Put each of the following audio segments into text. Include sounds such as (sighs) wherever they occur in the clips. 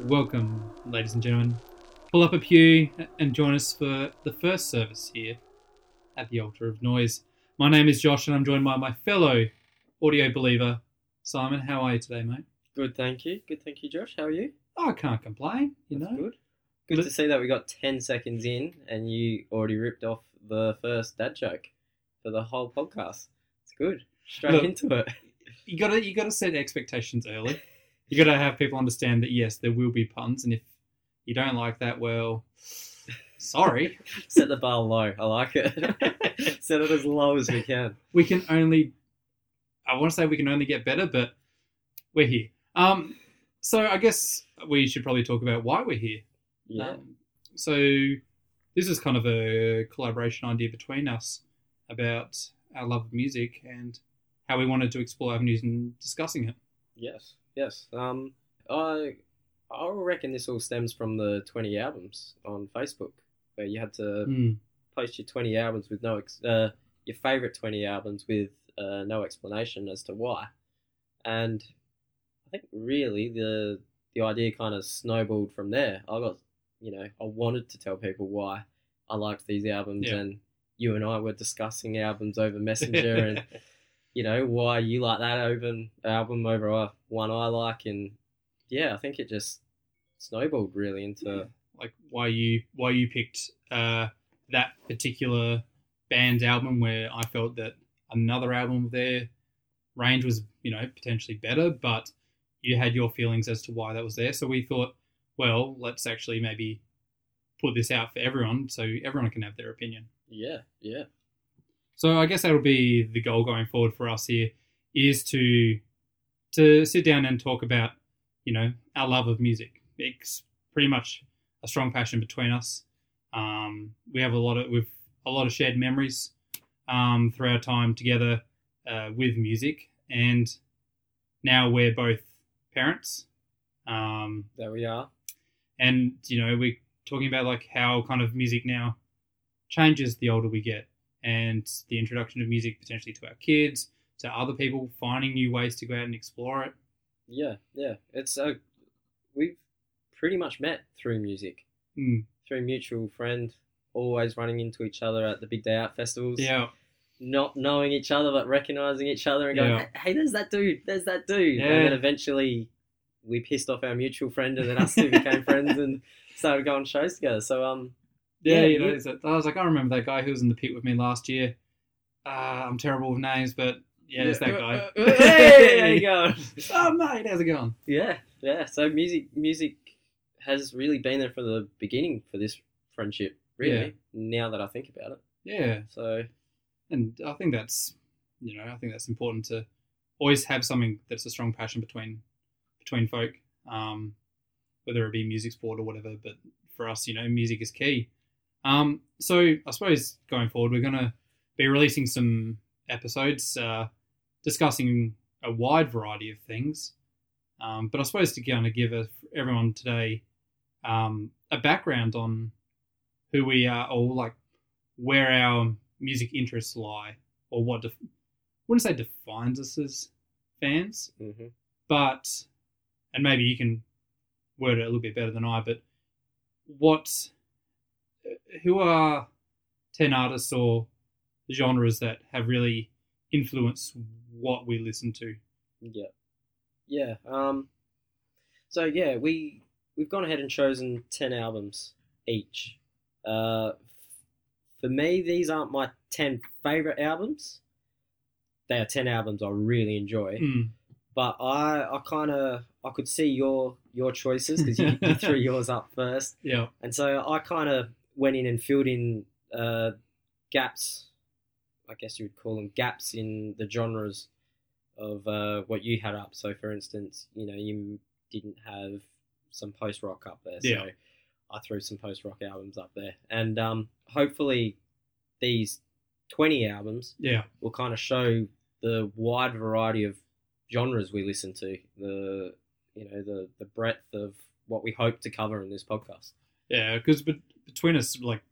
Welcome, ladies and gentlemen. Pull up a pew and join us for the first service here at the Altar of Noise. My name is Josh, and I'm joined by my fellow audio believer, Simon. How are you today, mate? Good, thank you. Good, thank you, Josh. How are you? Oh, I can't complain. You That's know, good. Good to see that we got 10 seconds in and you already ripped off the first dad joke for the whole podcast. It's good. Straight Look. into it. (laughs) you gotta you gotta set expectations early. (laughs) You gotta have people understand that yes, there will be puns, and if you don't like that, well, sorry. (laughs) Set the bar low. I like it. (laughs) Set it as low as we can. we can only I want to say we can only get better, but we're here. Um, so I guess we should probably talk about why we're here. Yeah. Um, so this is kind of a collaboration idea between us about our love of music and how we wanted to explore avenues in discussing it. Yes. Yes. Um, I I reckon this all stems from the 20 albums on Facebook where you had to Mm. post your 20 albums with no ex- uh, your favorite 20 albums with uh, no explanation as to why and i think really the the idea kind of snowballed from there i got you know i wanted to tell people why i liked these albums Yeah. and you and i were discussing albums over messenger (laughs) and you know why you like that album album over uh, one i like and yeah i think it just snowballed really into like why you why you picked uh, that particular band's album where I felt that another album of their range was you know potentially better, but you had your feelings as to why that was there. So we thought, well, let's actually maybe put this out for everyone so everyone can have their opinion. yeah yeah So I guess that'll be the goal going forward for us here is to to sit down and talk about you know our love of music. It's pretty much a strong passion between us. Um, we have a lot of we've a lot of shared memories um, through our time together uh, with music, and now we're both parents. Um, there we are and you know we're talking about like how kind of music now changes the older we get and the introduction of music potentially to our kids to other people finding new ways to go out and explore it Yeah, yeah. It's a we've pretty much met through music, Mm, through mutual friend, always running into each other at the big day out festivals. yeah Not knowing each other but recognizing each other and going, Yeah. "Hey, there's that dude. There's that dude." Yeah. And then eventually, we pissed off our mutual friend, and then us two became (laughs) friends and started going shows together. So um, yeah, Yeah, you know yeah. it's a- i was like i remember that guy who was in the pit with me last year uh, i'm terrible with names but yeah it's that guy (laughs) hey, there you go. (laughs) oh mate how's it going Yeah, yeah. So music, music has really been there from the beginning for this friendship. Really, now that I think about it. yeah So and I think that's you know I think that's important to always have something that's a strong passion between between folk, um, whether it be music, sport, or whatever. But for us, you know, music is key. Um, so I suppose going forward, we're going to be releasing some episodes uh, discussing a wide variety of things. Um, but I suppose to kind of give everyone today um, a background on who we are, or like where our music interests lie, or what def- wouldn't say defines us as fans, mhm. but and maybe you can word it a little bit better than I, but what who are ten artists or genres that have really influenced what we listen to? yeah, yeah. Um, so yeah, we we've gone ahead and chosen ten albums each. Uh, for me, these aren't my ten favorite albums. They are ten albums I really enjoy. Mm, but I I kind of I could see your your choices because you, you threw (laughs) yours up first, yeah, and so I kind of went in and filled in uh, gaps. I guess you would call them gaps in the genres of uh, what you had up. So, for instance, you know you didn't have some post rock up there, so Yeah. I threw some post rock albums up there, and um, hopefully these twenty albums Yeah. will kind of show the wide variety of genres we listen to, the you know the the breadth of what we hope to cover in this podcast. Yeah, because be- between us, like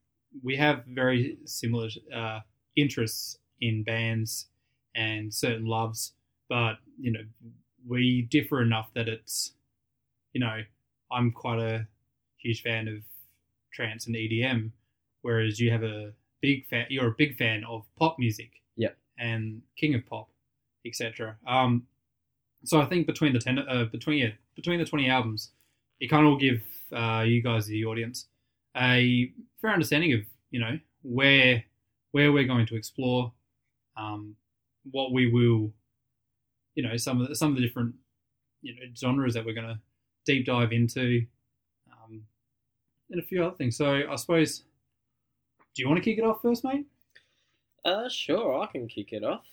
we have very similar uh, interests in bands and certain loves, but you know we differ enough that it's, you know, I'm quite a huge fan of trance and EDM, whereas you have a big fan, you're a big fan of pop music, Yep. and King of Pop, etc. Um, so I think between the ten, uh, between yeah, between the twenty albums, it kind of will give uh, you guys, the audience, a fair understanding of you know where where we're going to explore, um, what we will, you know, some of the, some of the different you know genres that we're going to deep dive into, um, and a few other things. So I suppose, do you want to kick it off first, mate? Uh, sure, I can kick it off.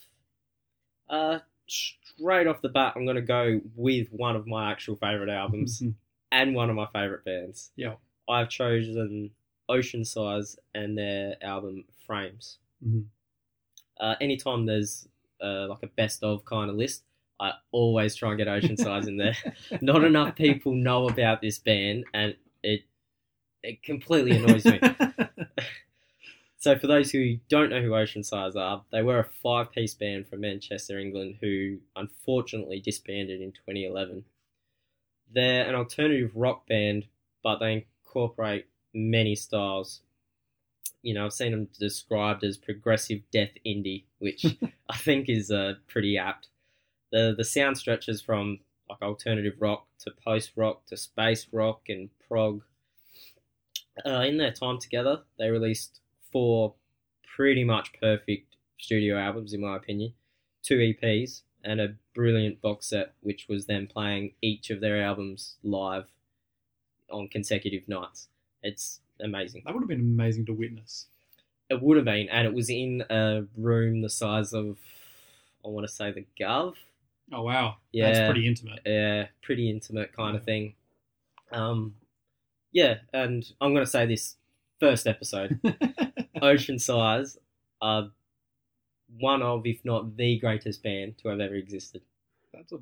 Uh, straight off the bat, I'm gonna go with one of my actual favorite albums (laughs) and one of my favorite bands. Yeah. I've chosen Oceansize and their album Frames. Mhm. Uh, anytime there's uh, like a best of kind of list, I always try and get Oceansize in there. (laughs) Not enough people know about this band, and it it completely annoys me. (laughs) So, for those who don't know who Oceansize are, they were a five piece band from Manchester, England, who unfortunately disbanded in 2011. They're an alternative rock band, but they incorporate many styles. You know, I've seen them described as progressive death indie, which (laughs) I think is uh, pretty apt. The, the sound stretches from like alternative rock to post rock to space rock and prog. Uh, in their time together, they released four pretty much perfect studio albums, in my opinion, two EPs, and a brilliant box set, which was them playing each of their albums live on consecutive nights. It's amazing. that would have been amazing to witness. It would have been, and it was in a room the size of, I want to say, the Gov. Oh wow, Yeah. that's pretty intimate. Yeah, pretty intimate kind of thing. Um, yeah, and I'm going to say this first episode. (laughs) Oceansize are one of, if not the greatest band to have ever existed. That's a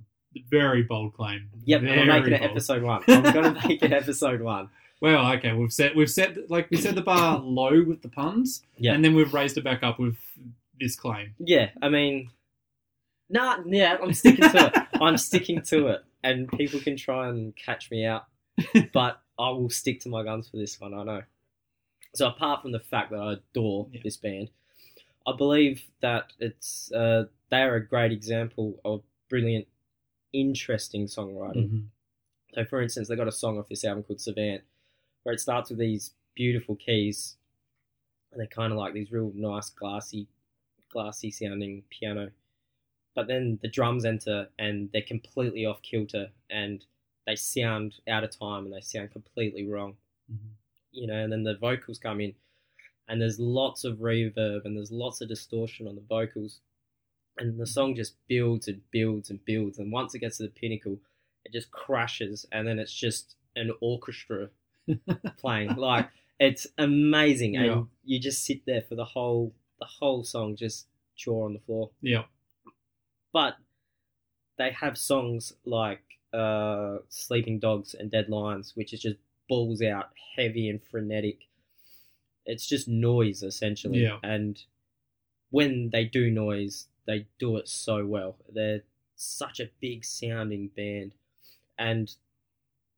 very bold claim. Yep, very I'm making it episode one. (laughs) I'm going to make it episode one. Well, okay, we've set we've set like we set the bar low with the puns, Yeah. and then we've raised it back up with this claim. Yeah, I mean, nah, yeah, I'm sticking to it. I'm sticking to it, and people can try and catch me out, (laughs) but I will stick to my guns for this one. I know. So apart from the fact that I adore Yeah. this band, I believe that it's uh, they are a great example of brilliant, interesting songwriting. Mhm. So, for instance, they got a song off this album called Savant, where it starts with these beautiful keys, and they're kind of like these real nice, glassy, glassy sounding piano. But then the drums enter, and they're completely off kilter, and they sound out of time, and they sound completely wrong. Mhm. You know, and then the vocals come in, and there's lots of reverb, and there's lots of distortion on the vocals, and the song just builds and builds and builds, and once it gets to the pinnacle, it just crashes and then it's just an orchestra (laughs) playing like it's amazing Yeah. and you just sit there for the whole the whole song just jaw on the floor Yeah, but they have songs like uh, sleeping dogs and dead lions which is just balls out heavy and frenetic. It's just noise essentially. Yeah. and when they do noise they do it so well. They're such a big sounding band. And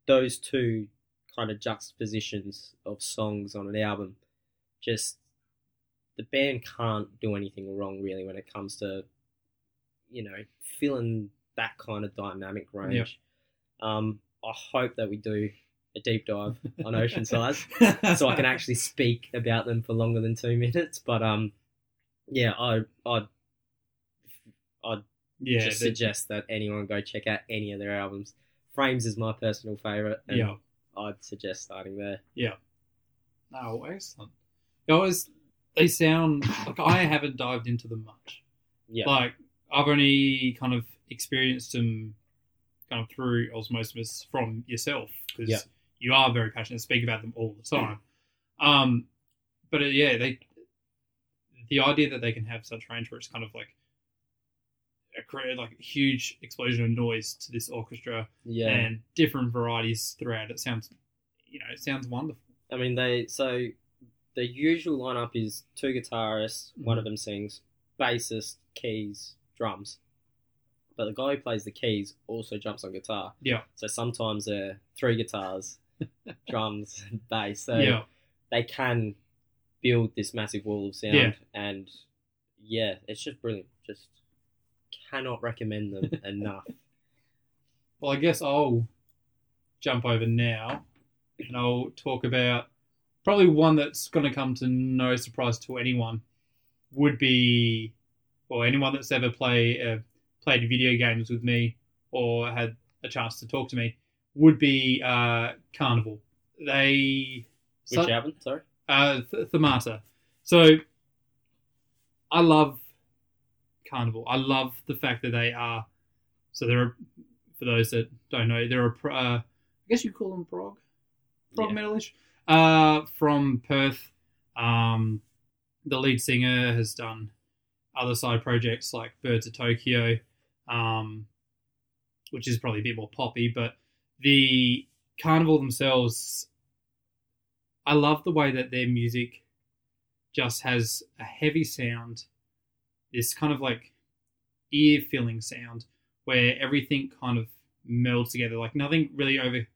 those two kind of juxtapositions of songs on an album just the band can't do anything wrong really when it comes to you know filling that kind of dynamic range um, i hope that we do a deep dive on ocean (laughs) size (laughs) so i can actually speak about them for longer than two (laughs) minutes but um yeah i i'd i'd yeah, just suggest that anyone go check out any of their albums. Frames is my personal favorite, and yeah. I'd suggest starting there. Yeah. Oh, excellent. Always they sound like I haven't dived into them much. Yeah, Like I've only kind of experienced them kind of through osmosis from yourself because Yeah. you are very passionate, speak about them all the time. Um, but uh, yeah, they the idea that they can have such range where it's kind of like a like a huge explosion of noise to this orchestra Yeah. and different varieties throughout. It sounds, you know, it sounds wonderful. I mean, they so the usual lineup is two guitarists, one Mm-hmm. of them sings, bassist, keys, drums. But the guy who plays the keys also jumps on guitar. Yeah. So sometimes they're three guitars, (laughs) drums, and bass. So yeah, they can build this massive wall of sound. Yeah. And yeah, it's just brilliant. Just cannot recommend them (laughs) enough. Well, I guess I'll jump over now and I'll talk about probably one that's going to come to no surprise to anyone would be, or anyone that's ever play uh, played video games with me or had a chance to talk to me would be uh, Karnivool. They Which album? Sorry. uh, Th- Themata. So I love Karnivool. I love the fact that they are. So there are for those that don't know, they're a. Uh, I guess you call them prog, prog Yeah. metalish. Uh, from Perth. Um, the lead singer has done other side projects like Birds of Tokyo, um, which is probably a bit more poppy, but the Karnivool themselves I love the way that their music just has a heavy sound, this kind of like ear filling sound where everything kind of melds together. Like nothing really over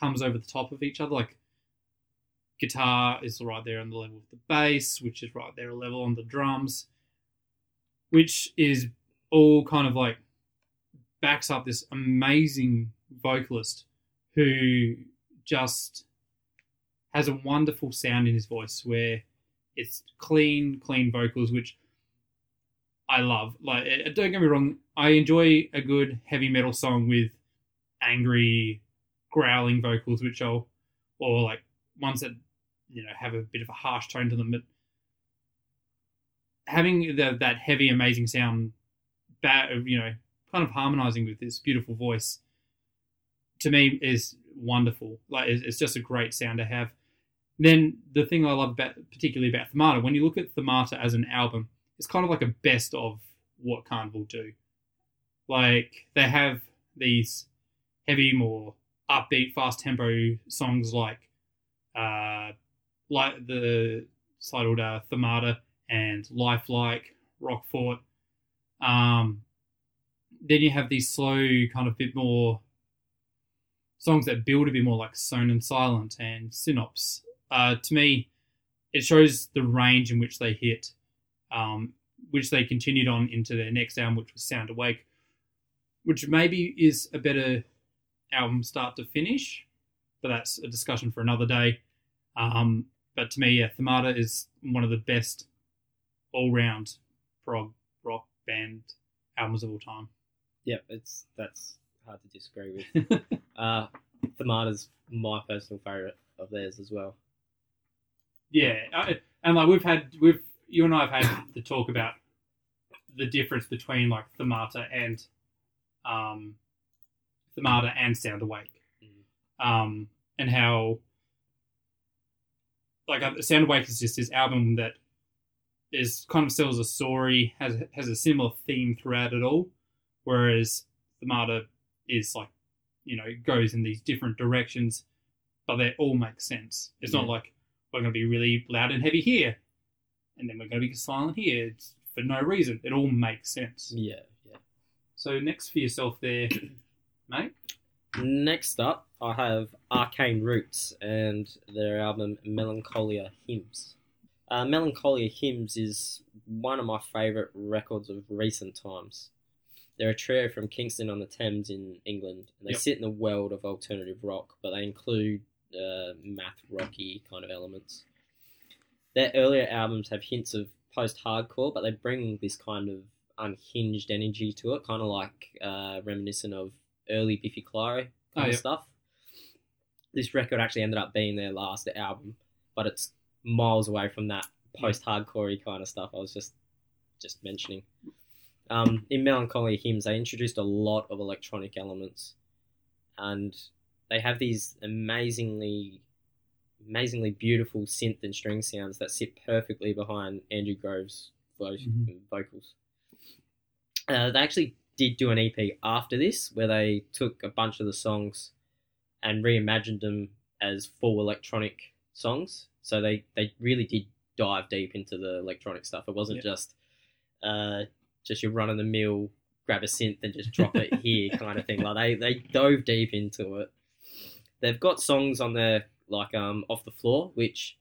comes over the top of each other. Like guitar is right there on the level of the bass, which is right there a level on the drums, which is all kind of like backs up this amazing vocalist who just has a wonderful sound in his voice where it's clean, clean vocals, which I love. Like, eh, don't get me wrong, I enjoy a good heavy metal song with angry, growling vocals, which I'll, or like ones that you know have a bit of a harsh tone to them. But having the, that heavy, amazing sound, you know, kind of harmonizing with this beautiful voice, to me is wonderful. Like, it's, it's just a great sound to have. Then the thing I love about, particularly about Themata, when you look at Themata as an album, it's kind of like a best of what Karnivool do. Like they have these heavy, more upbeat, fast tempo songs like, uh, like the titled uh, Themata and Lifelike, Roquefort. Um, then you have these slow, kind of bit more songs that build a bit more like Sewn and Silent and Synops. Uh, to me, it shows the range in which they hit, um, which they continued on into their next album, which was Sound Awake, which maybe is a better album start to finish, but that's a discussion for another day. Um, but to me, yeah, Themata is one of the best all-round prog rock band albums of all time. Yep, it's that's hard to disagree with. (laughs) uh, Themata's my personal favorite of theirs as well. Yeah, I, and like we've had, we've you and I have had the talk about the difference between like Themata and um, Themata and Sound Awake, um, and how like uh, Sound Awake is just this album that is kind of tells a story, has has a similar theme throughout it all, whereas Themata is like you know it goes in these different directions, but they all make sense. It's not like we're going to be really loud and heavy here, and then we're going to be silent here. It's for no reason. It all makes sense. Yeah, yeah. So next for yourself there, (coughs) mate. Next up, I have Arcane Roots and their album Melancholia Hymns. Uh, Melancholia Hymns is one of my favourite records of recent times. They're a trio from Kingston on the Thames in England, and they Yep. sit in the world of alternative rock, but they include uh, math rocky kind of elements. Their earlier albums have hints of post hardcore, but they bring this kind of unhinged energy to it, kind of like uh, reminiscent of early Biffy Clyro kind Oh, of yeah. stuff. This record actually ended up being their last album, but it's miles away from that post hardcore kind of stuff I was just just mentioning. Um, in Melancholy Hymns, they introduced a lot of electronic elements, and they have these amazingly amazingly beautiful synth and string sounds that sit perfectly behind Andrew Grove's vo- Mhm. vocals. Uh, they actually did do an EP after this where they took a bunch of the songs and reimagined them as full electronic songs. So they, they really did dive deep into the electronic stuff. It wasn't Yeah. just uh, just your run of the mill, grab a synth and just drop it here kind of thing. Like they, they dove deep into it. They've got songs on there like um off the floor, which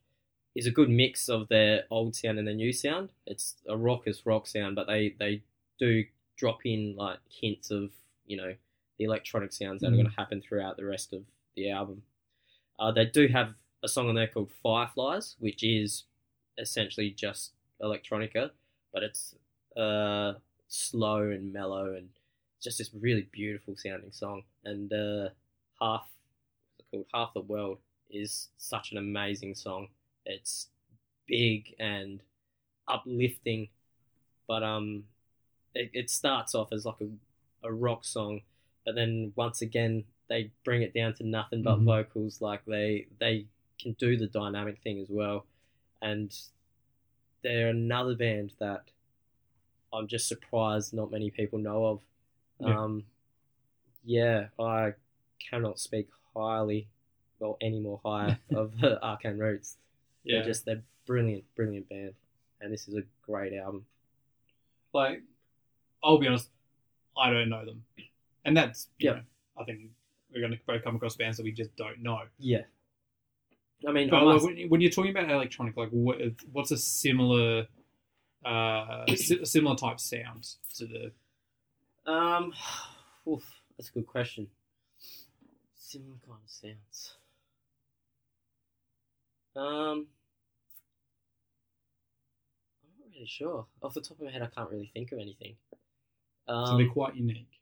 is a good mix of their old sound and their new sound. It's a raucous rock sound, but they they do drop in like hints of you know the electronic sounds that are Mm. going to happen throughout the rest of the album. Uh, they do have a song on there called Fireflies, which is essentially just electronica, but it's uh, slow and mellow and just this really beautiful sounding song. And uh, half called Half the World is such an amazing song. It's big and uplifting, but um, it, it starts off as like a, a rock song, but then once again they bring it down to nothing but Mhm. vocals. Like they they can do the dynamic thing as well, and they're another band that I'm just surprised not many people know of. Yeah. Um, yeah, I cannot speak highly, well, any more higher (laughs) of Arcane Roots. Yeah, They're just they're brilliant, brilliant band, and this is a great album. like I'll be honest, I don't know them, and that's Yeah. I think we're going to both come across bands that we just don't know. Yeah, I mean, like, when, when you're talking about electronic, like what, what's a similar, uh, si- similar type sound to the? Um, (sighs) oof, that's a good question. Similar kind of sounds. Um, I'm not really sure. Off the top of my head, I can't really think of anything. so they're Um, quite unique.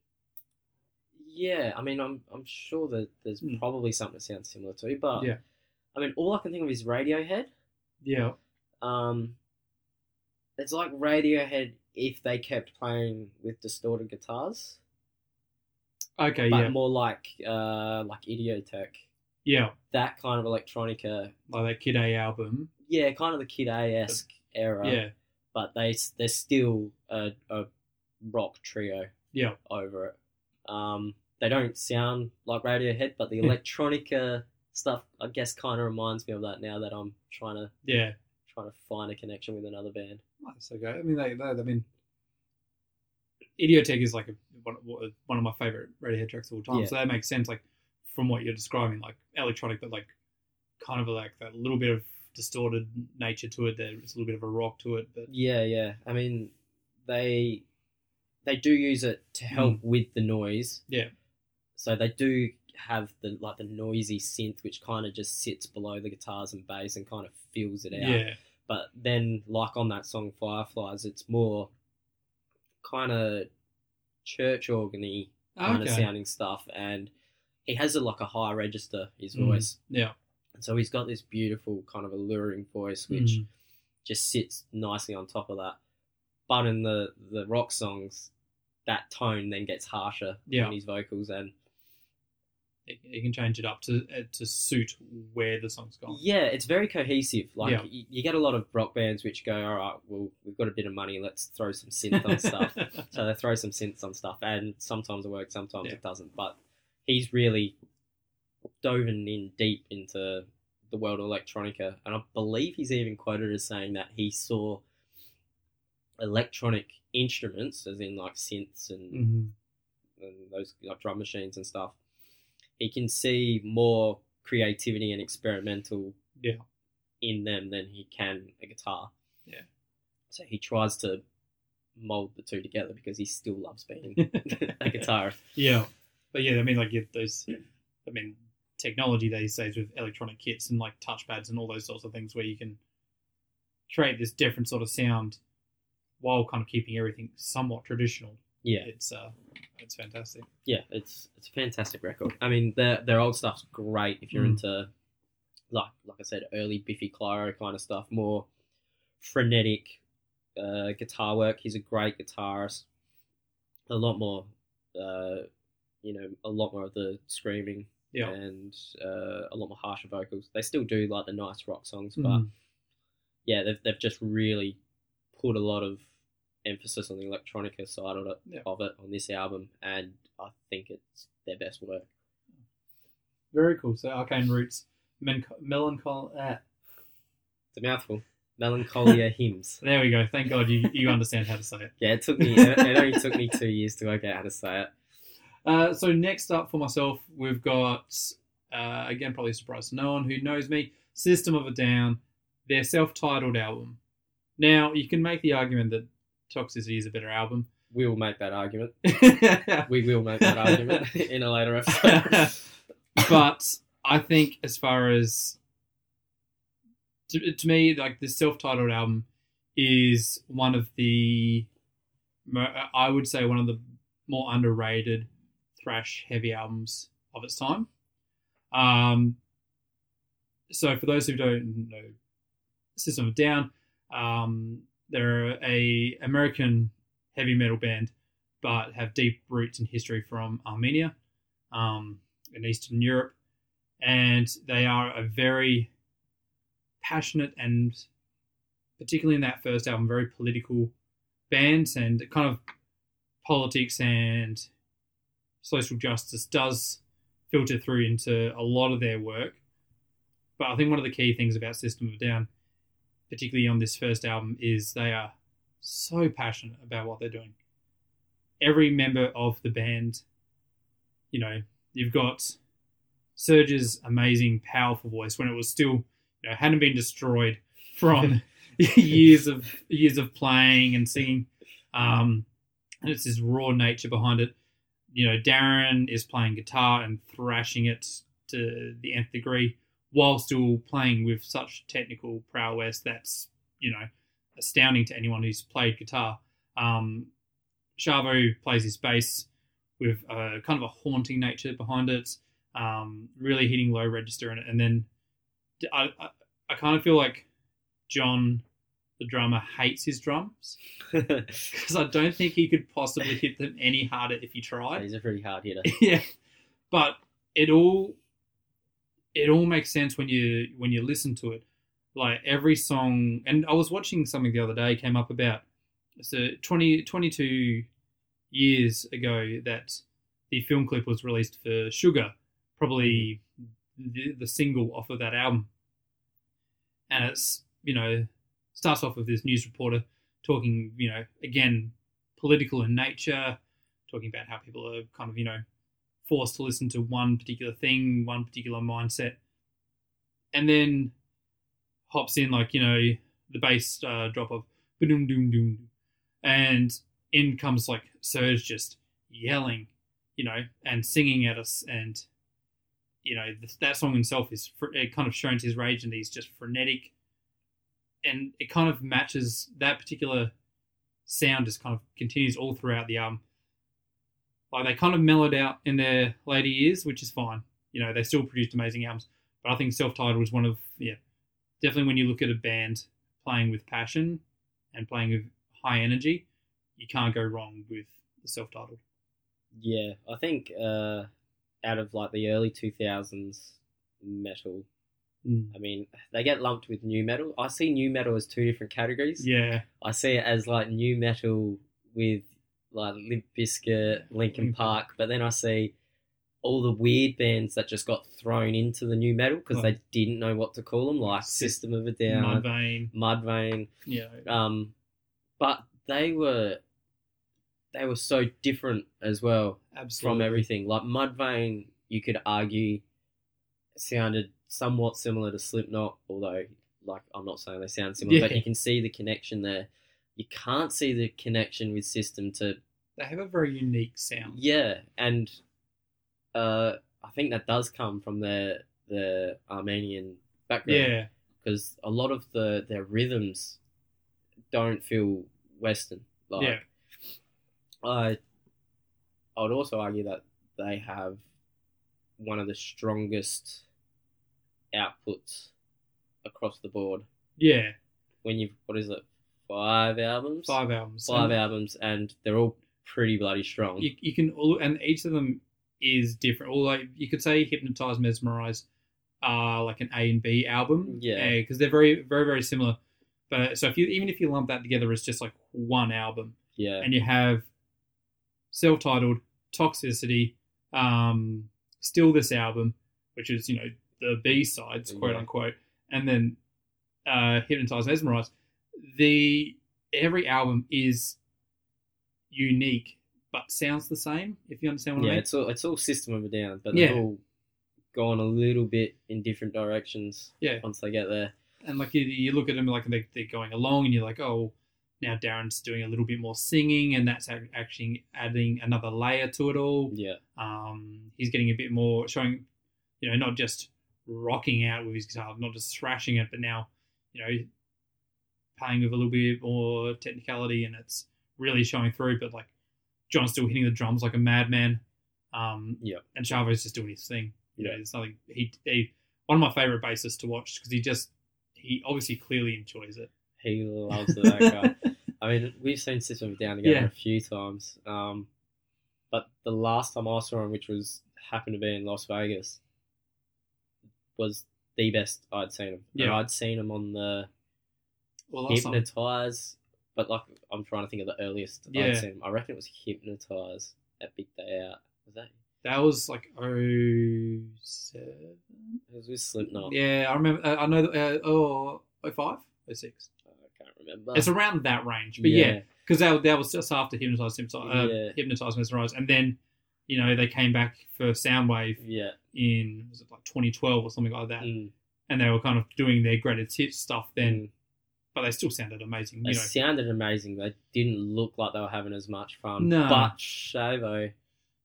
yeah, I mean, I'm I'm sure that there's Hmm. probably something that sounds similar to, but Yeah. I mean, all I can think of is Radiohead. Yeah, Um, it's like Radiohead if they kept playing with distorted guitars. okay, but yeah, more like uh like Idioteque, yeah, that kind of electronica. like that Kid A album. Yeah, kind of the Kid A esque era. Yeah, but they they're still a, a rock trio yeah, over it. Um, they don't sound like Radiohead, but the (laughs) electronica stuff, I guess, kind of reminds me of that now that I'm trying to yeah. trying to find a connection with another band. That's okay. I mean, they, they, I mean, Idioteque is like a, one, uh, one of my favorite Radiohead tracks of all time. Yeah. So that makes sense, like from what you're describing, like electronic, but like kind of like that little bit of distorted nature to it. There's a little bit of a rock to it, but Yeah, yeah. I mean, they they do use it to help mm. with the noise. Yeah. So they do have the like the noisy synth, which kind of just sits below the guitars and bass and kind of fills it out. yeah, But then, like on that song Fireflies, it's more kind of church organy kind of sounding stuff, and he has a, like a high register his Mm. voice. yeah, So he's got this beautiful kind of alluring voice, which Mm. just sits nicely on top of that. But in the the rock songs, that tone then gets harsher Yeah. in his vocals, and you can change it up to uh, to suit where the song's gone. yeah, it's very cohesive. Like Yeah. you, you get a lot of rock bands which go, all right, well, we've got a bit of money, let's throw some synth on (laughs) stuff. So they throw some synths on stuff, and sometimes it works, sometimes Yeah. it doesn't. But he's really dove in deep into the world of electronica, and I believe he's even quoted as saying that he saw electronic instruments, as in like synths and, Mhm. and those like drum machines and stuff. He can see more creativity and experimental Yeah. in them than he can a guitar. Yeah. So he tries to mold the two together because he still loves being (laughs) a guitarist. Yeah, but yeah, I mean, like you those, I mean, technology these days with electronic kits and like touchpads and all those sorts of things where you can create this different sort of sound while kind of keeping everything somewhat traditional. Yeah, It's uh, it's fantastic. yeah, it's it's a fantastic record. I mean, their their old stuff's great if you're Mm. into like like I said, early Biffy Clyro kind of stuff, more frenetic uh, guitar work. He's a great guitarist. A lot more, uh, you know, a lot more of the screaming Yeah. and uh, a lot more harsher vocals. They still do like the nice rock songs, but Mm. yeah, they've they've just really put a lot of emphasis on the electronica side of it Yeah. of it on this album, and I think it's their best work. Very cool. So Arcane Roots, men- melancholy. Uh, It's a mouthful. Melancholia (laughs) hymns. there we go. Thank God you, you understand how to say it. Yeah, it took me. It it only (laughs) took me two years to work out how to say it. Uh, so next up for myself, we've got uh, again probably a surprise to no one who knows me. System of a Down, their self-titled album. Now you can make the argument that Toxicity is a better album. We will make that argument. (laughs) We will make that argument (laughs) in a later episode. (laughs) But I think as far as to, to me, like the self-titled album is one of the I would say one of the more underrated thrash heavy albums of its time. Um, so for those who don't know, System of Down, um, they're a American heavy metal band, but have deep roots in history from Armenia, um, in Eastern Europe, and they are a very passionate and particularly in that first album, very political band and kind of politics and social justice does filter through into a lot of their work. But I think one of the key things about System of Down, particularly on this first album, is they are so passionate about what they're doing. Every member of the band, you know, you've got Serj's amazing, powerful voice when it was still, you know, hadn't been destroyed from (laughs) years of years of playing and singing. Um, and it's this raw nature behind it. You know, Daron is playing guitar and thrashing it to the nth degree while still playing with such technical prowess that's, you know, astounding to anyone who's played guitar. Um, Shavo plays his bass with a kind of a haunting nature behind it, um, really hitting low register it. And then I, I, I kind of feel like John, the drummer, hates his drums (laughs) because I don't think he could possibly hit them any harder if he tried. He's a pretty hard hitter. (laughs) yeah, but it all it all makes sense when you when you listen to it. Like every song, and I was watching something the other day came up about so 20, 22 years ago that the film clip was released for Sugar, probably mm-hmm. the, the single off of that album, and it's you know starts off with this news reporter talking you know again political in nature, talking about how people are kind of you know forced to listen to one particular thing, one particular mindset, and then hops in like you know the bass uh, drop of boom doom doom, and in comes like Serj just yelling, you know, and singing at us, and you know th- that song himself is it kind of shows his rage, and he's just frenetic, and it kind of matches that particular sound. Just kind of continues all throughout the album. Like they kind of mellowed out in their later years, which is fine. You know, they still produced amazing albums. But I think self-titled was one of yeah, definitely when you look at a band playing with passion and playing with high energy, you can't go wrong with the self-titled. Yeah, I think uh, out of like the early two thousands metal, I mean, they get lumped with nu metal. I see nu metal as two different categories. Yeah, I see it as like nu metal with like Limp Bizkit, Linkin Linkin Park, but then I see all the weird bands that just got thrown into the nu metal because Oh. they didn't know what to call them, like Sys- System of a Down, Mudvayne. Mudvayne. Yeah, Um, but they were they were so different as well absolutely. from everything. Like Mudvayne, you could argue sounded somewhat similar to Slipknot, although like I'm not saying they sound similar, but you can see the connection there. You can't see the connection with System to They have a very unique sound. yeah, and uh, I think that does come from their the Armenian background Yeah, because a lot of the their rhythms don't feel Western. Like, yeah, I I would also argue that they have one of the strongest outputs across the board. yeah. When you've what is it, five albums, Five albums. Five And albums, and they're all pretty bloody strong. You, you can all, and each of them is different. Or like you could say Hypnotize, Mesmerize are like an A and B album. Yeah. Because they're very, very, very similar. But so if you even if you lump that together as just like one album, Yeah. and you have self-titled toxicity um still this album which is you know the b sides quote Yeah. unquote and then uh hypnotize mesmerize the every album is unique but sounds the same if you understand what yeah, i mean it's all it's all System of a Down, but Yeah. they've all gone a little bit in different directions. Yeah. Once they get there. and like you, you look at them like they, they're going along and you're like oh now daron's doing a little bit more singing and that's actually adding another layer to it all Yeah. Um, he's getting a bit more showing, you know, not just rocking out with his guitar, not just thrashing it, but now, you know, playing with a little bit more technicality, and it's really showing through. But like, John's still hitting the drums like a madman. Um, Yeah. and Shavo's just doing his thing. You know, there's nothing. He, he one of my favorite bassists to watch because he just he obviously clearly enjoys it. He loves it, that guy. (laughs) I mean, we've seen System of a Down together Yeah. a few times. Um, but the last time I saw him, which was happened to be in Las Vegas, was the best I'd seen him. And Yeah. I'd seen him on the Well, Hypnotize, but like I'm trying to think of the earliest Yeah. I'd seen. I reckon it was Hypnotize at Big Day Out. Was that? that was like oh seven. It was with Slipknot. Yeah, I remember. Uh, I know. that, Uh, oh, 05? 06. I can't remember. It's around that range, but yeah, because that, that was just after hypnotize, hypnotize, uh, Yeah. hypnotize, mesmerize, and then you know they came back for Soundwave yeah. in was it like 2012 or something like that, Mm, and they were kind of doing their greatest hits stuff then, mm. But they still sounded amazing. They You know, sounded amazing. They didn't look like they were having as much fun. No. But Shavo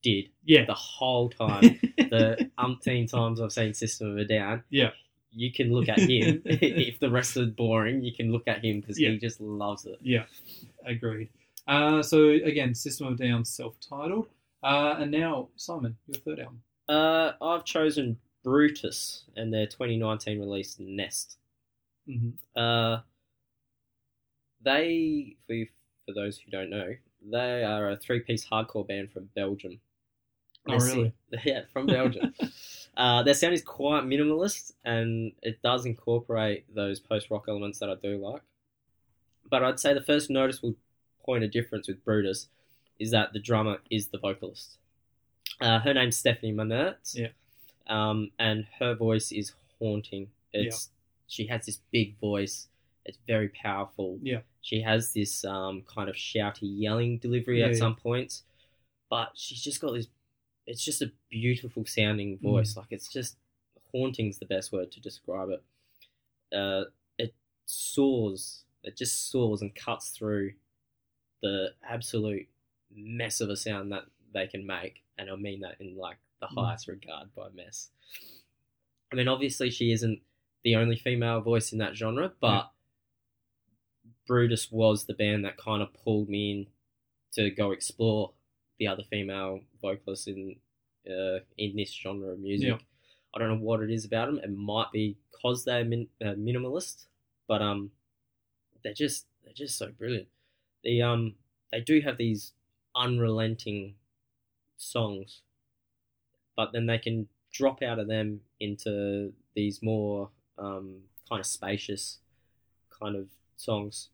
did yeah, the whole time. (laughs) the umpteen times I've seen System of a Down. Yeah. You can look at him. (laughs) (laughs) if the rest is boring, you can look at him because Yeah. he just loves it. yeah, agreed. Uh, so again, System of a Down, self-titled, uh, and now Simon, your third album. Uh, I've chosen Brutus and their 2019 release Nest. Mm-hmm. They, for, you- for those who don't know, they are a three piece hardcore band from Belgium. Oh, really? (laughs) yeah, from (laughs) Belgium. uh, their sound is quite minimalist and it does incorporate those post rock elements that I do like. But I'd say the first noticeable point of difference with Brutus is that the drummer is the vocalist. Uh, her name's Stefanie Mannaerts. Yeah. Um, and her voice is haunting. It's she has this big voice. It's very powerful. Yeah. She has this um, kind of shouty yelling delivery Yeah, at yeah. some points, but she's just got this. It's just a beautiful Mm. sounding voice. Like it's just haunting's the best word to describe it. Uh, it soars. It just soars and cuts through the absolute mess of a sound that they can make, and I mean that in like the Mm. highest regard by mess. I mean, obviously, she isn't the only female voice in that genre, but Brutus was the band that kind of pulled me in to go explore the other female vocalists in uh, in this genre of music. Yeah. I don't know what it is about them. It might be because they're min- uh, minimalist, but um, they're just they're just so brilliant. They um they do have these unrelenting songs, but then they can drop out of them into these more um, kind of spacious kind of songs.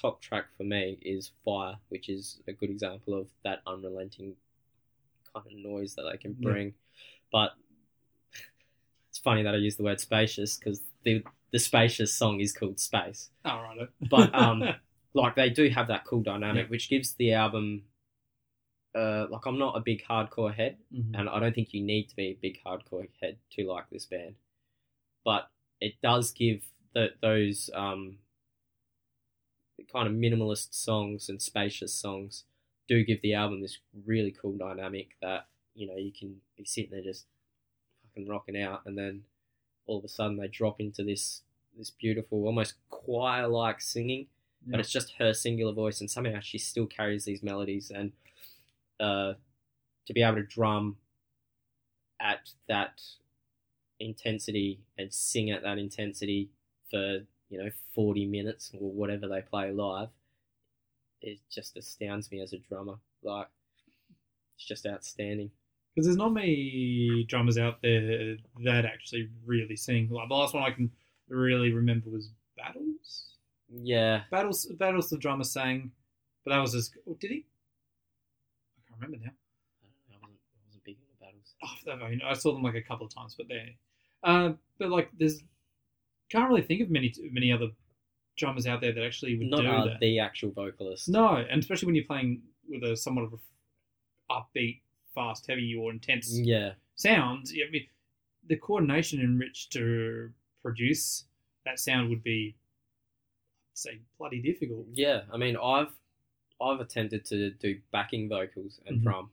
Top track for me is Fire, which is a good example of that unrelenting kind of noise that they can Yeah. bring. But (laughs) it's funny that I use the word spacious because the the spacious song is called Space All right. (laughs) But, um, like they do have that cool dynamic, Yeah. which gives the album. Uh, like I'm not a big hardcore head, Mhm. and I don't think you need to be a big hardcore head to like this band, but it does give the, those um, kind of minimalist songs and spacious songs do give the album this really cool dynamic that you know you can be sitting there just fucking rocking out, and then all of a sudden they drop into this this beautiful, almost choir like singing, but it's just her singular voice, and somehow she still carries these melodies, and uh, to be able to drum at that intensity and sing at that intensity for you know 40 minutes or whatever they play live it just astounds me as a drummer like it's just outstanding Because there's not many drummers out there that actually really sing. Like the last one I can really remember was Battles. Yeah, Battles, Battles. The drummer sang, but that was just. Oh, did he? I can't remember now. I wasn't, I wasn't big into battles. Oh, I, mean, I saw them like a couple of times, but they. Uh, but like, there's can't really think of many many other drummers out there that actually would Not do uh, that. the actual vocalist. No, and especially when you're playing with a somewhat of a upbeat, fast, heavy, or intense Yeah, sounds. I mean, the coordination in which to produce that sound would be, I'd say, bloody difficult. yeah. I mean, I've I've attempted to do backing vocals and Mhm. drum,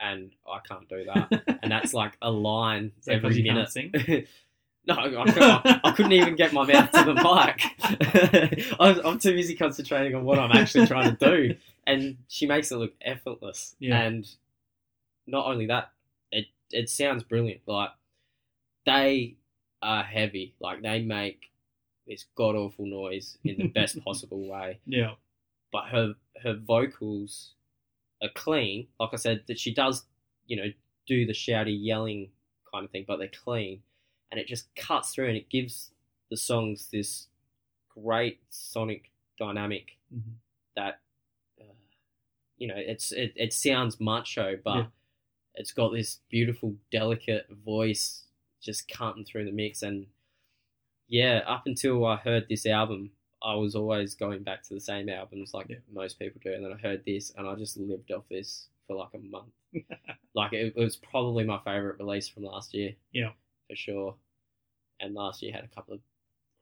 and I can't do that. (laughs) and that's like a line Is that 'cause every minute. (laughs) no, I, I, I couldn't even get my mouth to the (laughs) mic. (laughs) I'm, I'm too busy concentrating on what I'm actually trying to do, and she makes it look effortless. Yeah. And not only that, it it sounds brilliant. Like they are heavy. Like they make this god awful noise in the best (laughs) possible way. Yeah, But her her vocals are clean. Like I said, that she does, you know, do the shouty yelling kind of thing, but they're clean, and it just cuts through and it gives the songs this great sonic dynamic Mhm. that uh, you know it's it, it sounds macho, but Yeah. it's got this beautiful, delicate voice just cutting through the mix. And yeah, up until I heard this album, I was always going back to the same albums like Yeah. most people do. And then I heard this, and I just lived off this for like a month. (laughs) like it, it was probably my favorite release from last year. Yeah. For sure. And last year had a couple of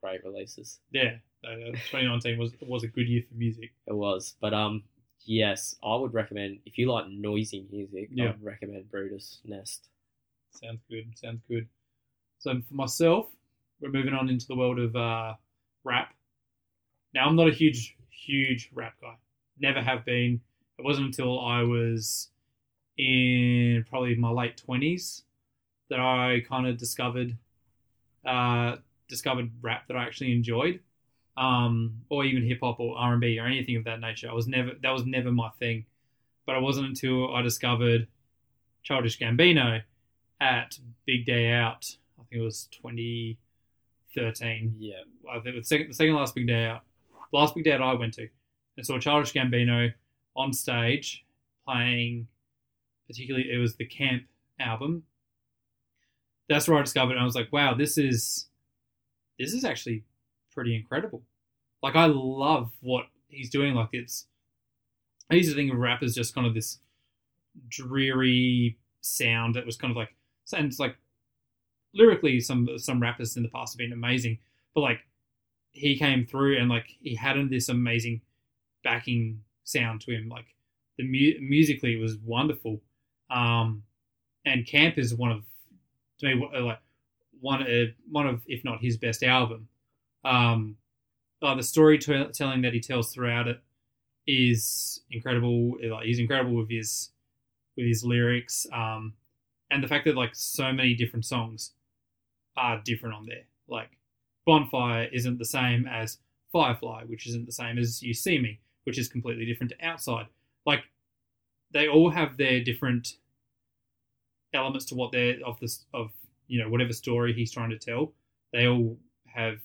great releases. yeah. Uh, 2019 was was a good year for music. It was, but um, yes, I would recommend if you like noisy music. Yeah. I'd recommend Brutus Nest. Sounds good. Sounds good. So for myself, we're moving on into the world of uh, rap. Now I'm not a huge, huge rap guy. Never have been. It wasn't until I was in probably my late twenties that I kind of discovered uh, discovered rap that I actually enjoyed, um, or even hip hop or R and B or anything of that nature. I was never that was never my thing. But it wasn't until I discovered Childish Gambino at Big Day Out. I think it was 2013. Yeah, I think the second, the second last Big Day Out, the last Big Day Out I went to, and saw Childish Gambino on stage playing. Particularly, it was the Camp album. That's where I discovered, I was like, "Wow, this is, this is actually pretty incredible." Like, I love what he's doing. Like, it's, I used to think of rap as just kind of this dreary sound that was kind of like, and it's like lyrically some some rappers in the past have been amazing, but like he came through and like he had this amazing backing sound to him. Like the mu- musically it was wonderful. Um, and Camp is one of to me like one uh, one of if not his best album. Um, uh, the storytelling that he tells throughout it is incredible. Like he's incredible with his with his lyrics. Um, and the fact that like so many different songs are different on there. Like Bonfire isn't the same as Firefly, which isn't the same as You See Me, which is completely different to Outside. Like they all have their different elements to what they're of this of you know whatever story he's trying to tell. They all have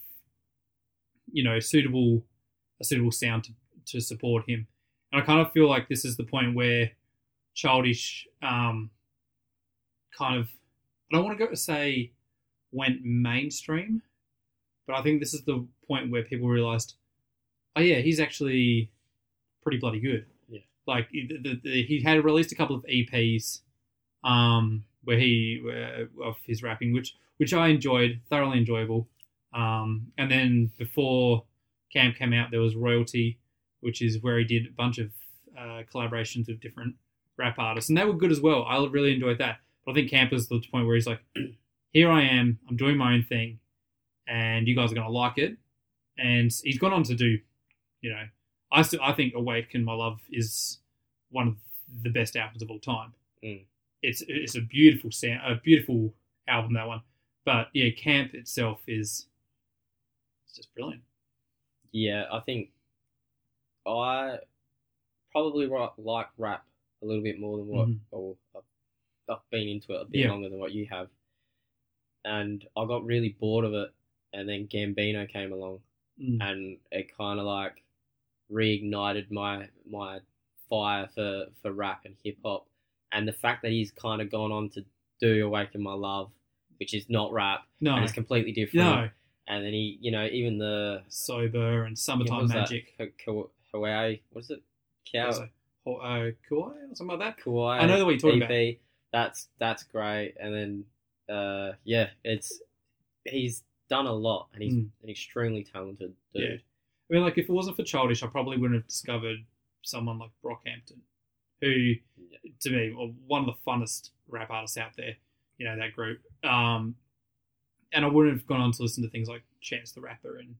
you know suitable a suitable sound to, to support him. And I kind of feel like this is the point where childish um, kind of I don't want to go to say went mainstream, but I think this is the point where people realized, oh yeah, he's actually pretty bloody good. Yeah. like the, the, the, he had released a couple of EPs, um, where he uh, of his rapping, which which I enjoyed, thoroughly enjoyable. Um, and then before Camp came out, there was Royalty, which is where he did a bunch of uh, collaborations with different rap artists, and they were good as well. I really enjoyed that. But I think Camp was the point where he's like, (clears throat) "Here I am, I'm doing my own thing, and you guys are gonna like it." And he's gone on to do, you know, I still I think "Awaken My Love" is one of the best albums of all time. Mm. It's it's a beautiful sound, a beautiful album that one. But yeah, Camp itself is it's just brilliant. yeah. I think I probably like rap a little bit more than what, Mhm. or a, I've been into it a bit Yeah. longer than what you have, and I got really bored of it. And then Gambino came along, Mm. and it kind of like reignited my my fire for for rap and hip hop. And the fact that he's kind of gone on to do "Awaken My Love," which is not rap, No, and it's completely different. no, And then he, you know, even the sober and summertime what was that? magic. Hawaii, what is it? Cow- What is it? Ho- uh, Kauai or something like that. Kauai. I know what you're talking EP. That's that's great. And then uh, yeah, it's he's done a lot, and he's Mm. an extremely talented dude. Yeah. I mean, like if it wasn't for Childish, I probably wouldn't have discovered someone like Brockhampton, who, to me, were one of the funnest rap artists out there. You know that group. Um, and I wouldn't have gone on to listen to things like Chance the Rapper and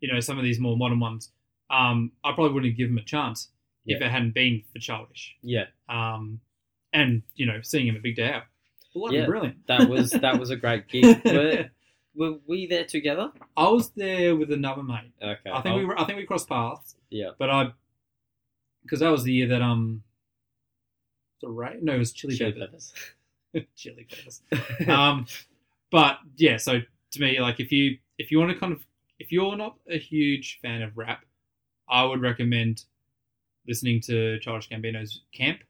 you know some of these more modern ones. Um, I probably wouldn't have given him a chance if it hadn't been for Childish. Yeah, Um, and you know, seeing him at Big Day Out, bloody Yeah. brilliant. that was (laughs) that was a great gig. Were, (laughs) were we there together? I was there with another mate. Okay, I think I'll- we were, I think we crossed paths. Yeah. But I, because that was the year that um, right no, it was Chili, Chili Peppers. Peppers. (laughs) Chili Peppers. um, (laughs) but yeah, so to me, like if you if you want to kind of if you're not a huge fan of rap, I would recommend listening to Childish Gambino's Camp.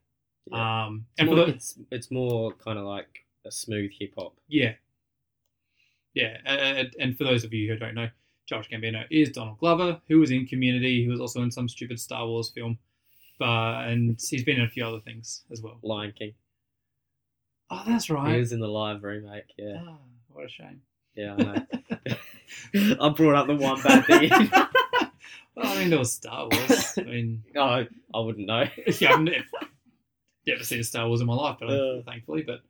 Yeah. Um, It's and for more, the, it's it's more kind of like a smooth hip hop. yeah, yeah, and, and for those of you who don't know, Childish Gambino is Donald Glover, who was in Community. He was also in some stupid Star Wars film, but and he's been in a few other things as well. Lion King. Oh, that's right. He was in the live remake. Yeah, Ah, what a shame. yeah. I know. (laughs) I brought up the one bad thing. (laughs) well, I mean, there was Star Wars. I mean, (laughs) oh, I wouldn't know. yeah, I've never, never seen Star Wars in my life, but Uh. thankfully. But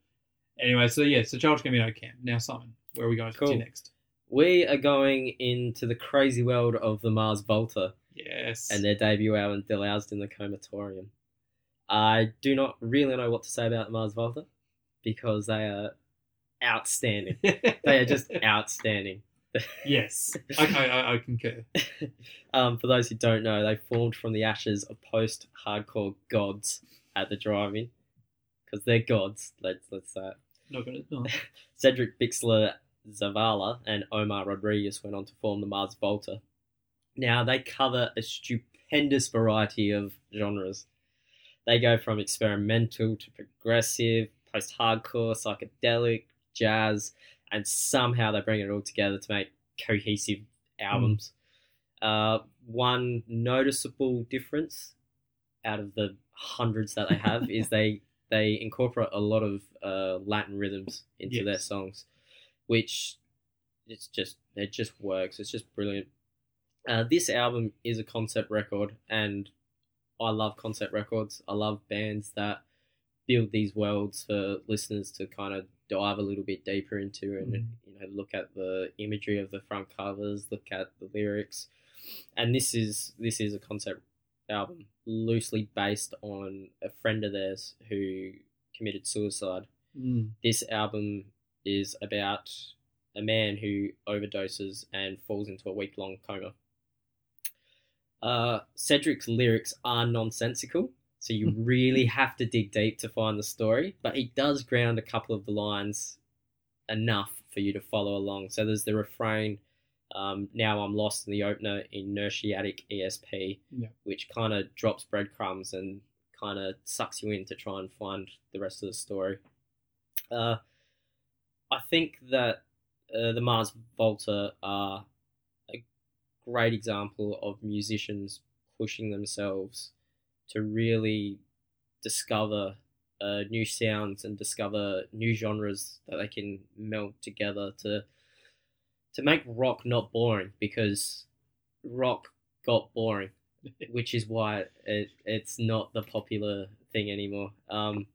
anyway, so yeah, so Childish Gambino camp. Now, Simon, where are we going to next? We are going into the crazy world of the Mars Volta Yes. and their debut album, Deloused in the Comatorium. I do not really know what to say about Mars Volta because they are outstanding. (laughs) they are just outstanding. yes. (laughs) Okay, I, I concur. Um, for those who don't know, they formed from the ashes of post-hardcore gods at the drive-in because they're gods. Let's let's say it. No. (laughs) Cedric Bixler Zavala and Omar Rodriguez went on to form the Mars Volta. Now they cover a stupendous variety of genres. They go from experimental to progressive, post-hardcore, psychedelic, jazz, and somehow they bring it all together to make cohesive albums. Uh, one noticeable difference out of the hundreds that they have is (laughs) they they incorporate a lot of uh, Latin rhythms into Yes. their songs, which it's just it just works. It's just brilliant. Uh, this album is a concept record, and I love concept records. I love bands that build these worlds for listeners to kind of dive a little bit deeper into and Mhm. you know look at the imagery of the front covers, look at the lyrics, and this is this is a concept album loosely based on a friend of theirs who committed suicide. Mm. This album is about a man who overdoses and falls into a week long coma. Uh, Cedric's lyrics are nonsensical, so you (laughs) really have to dig deep to find the story, but he does ground a couple of the lines enough for you to follow along. So there's the refrain, um, Now I'm lost in the opener, inertiatic ESP, Yeah. which kind of drops breadcrumbs and kind of sucks you in to try and find the rest of the story. Uh, I think that uh, the Mars Volta are great example of musicians pushing themselves to really discover uh, new sounds and discover new genres that they can meld together to to make rock not boring because rock got boring (laughs) which is why it, it's not the popular thing anymore. Um,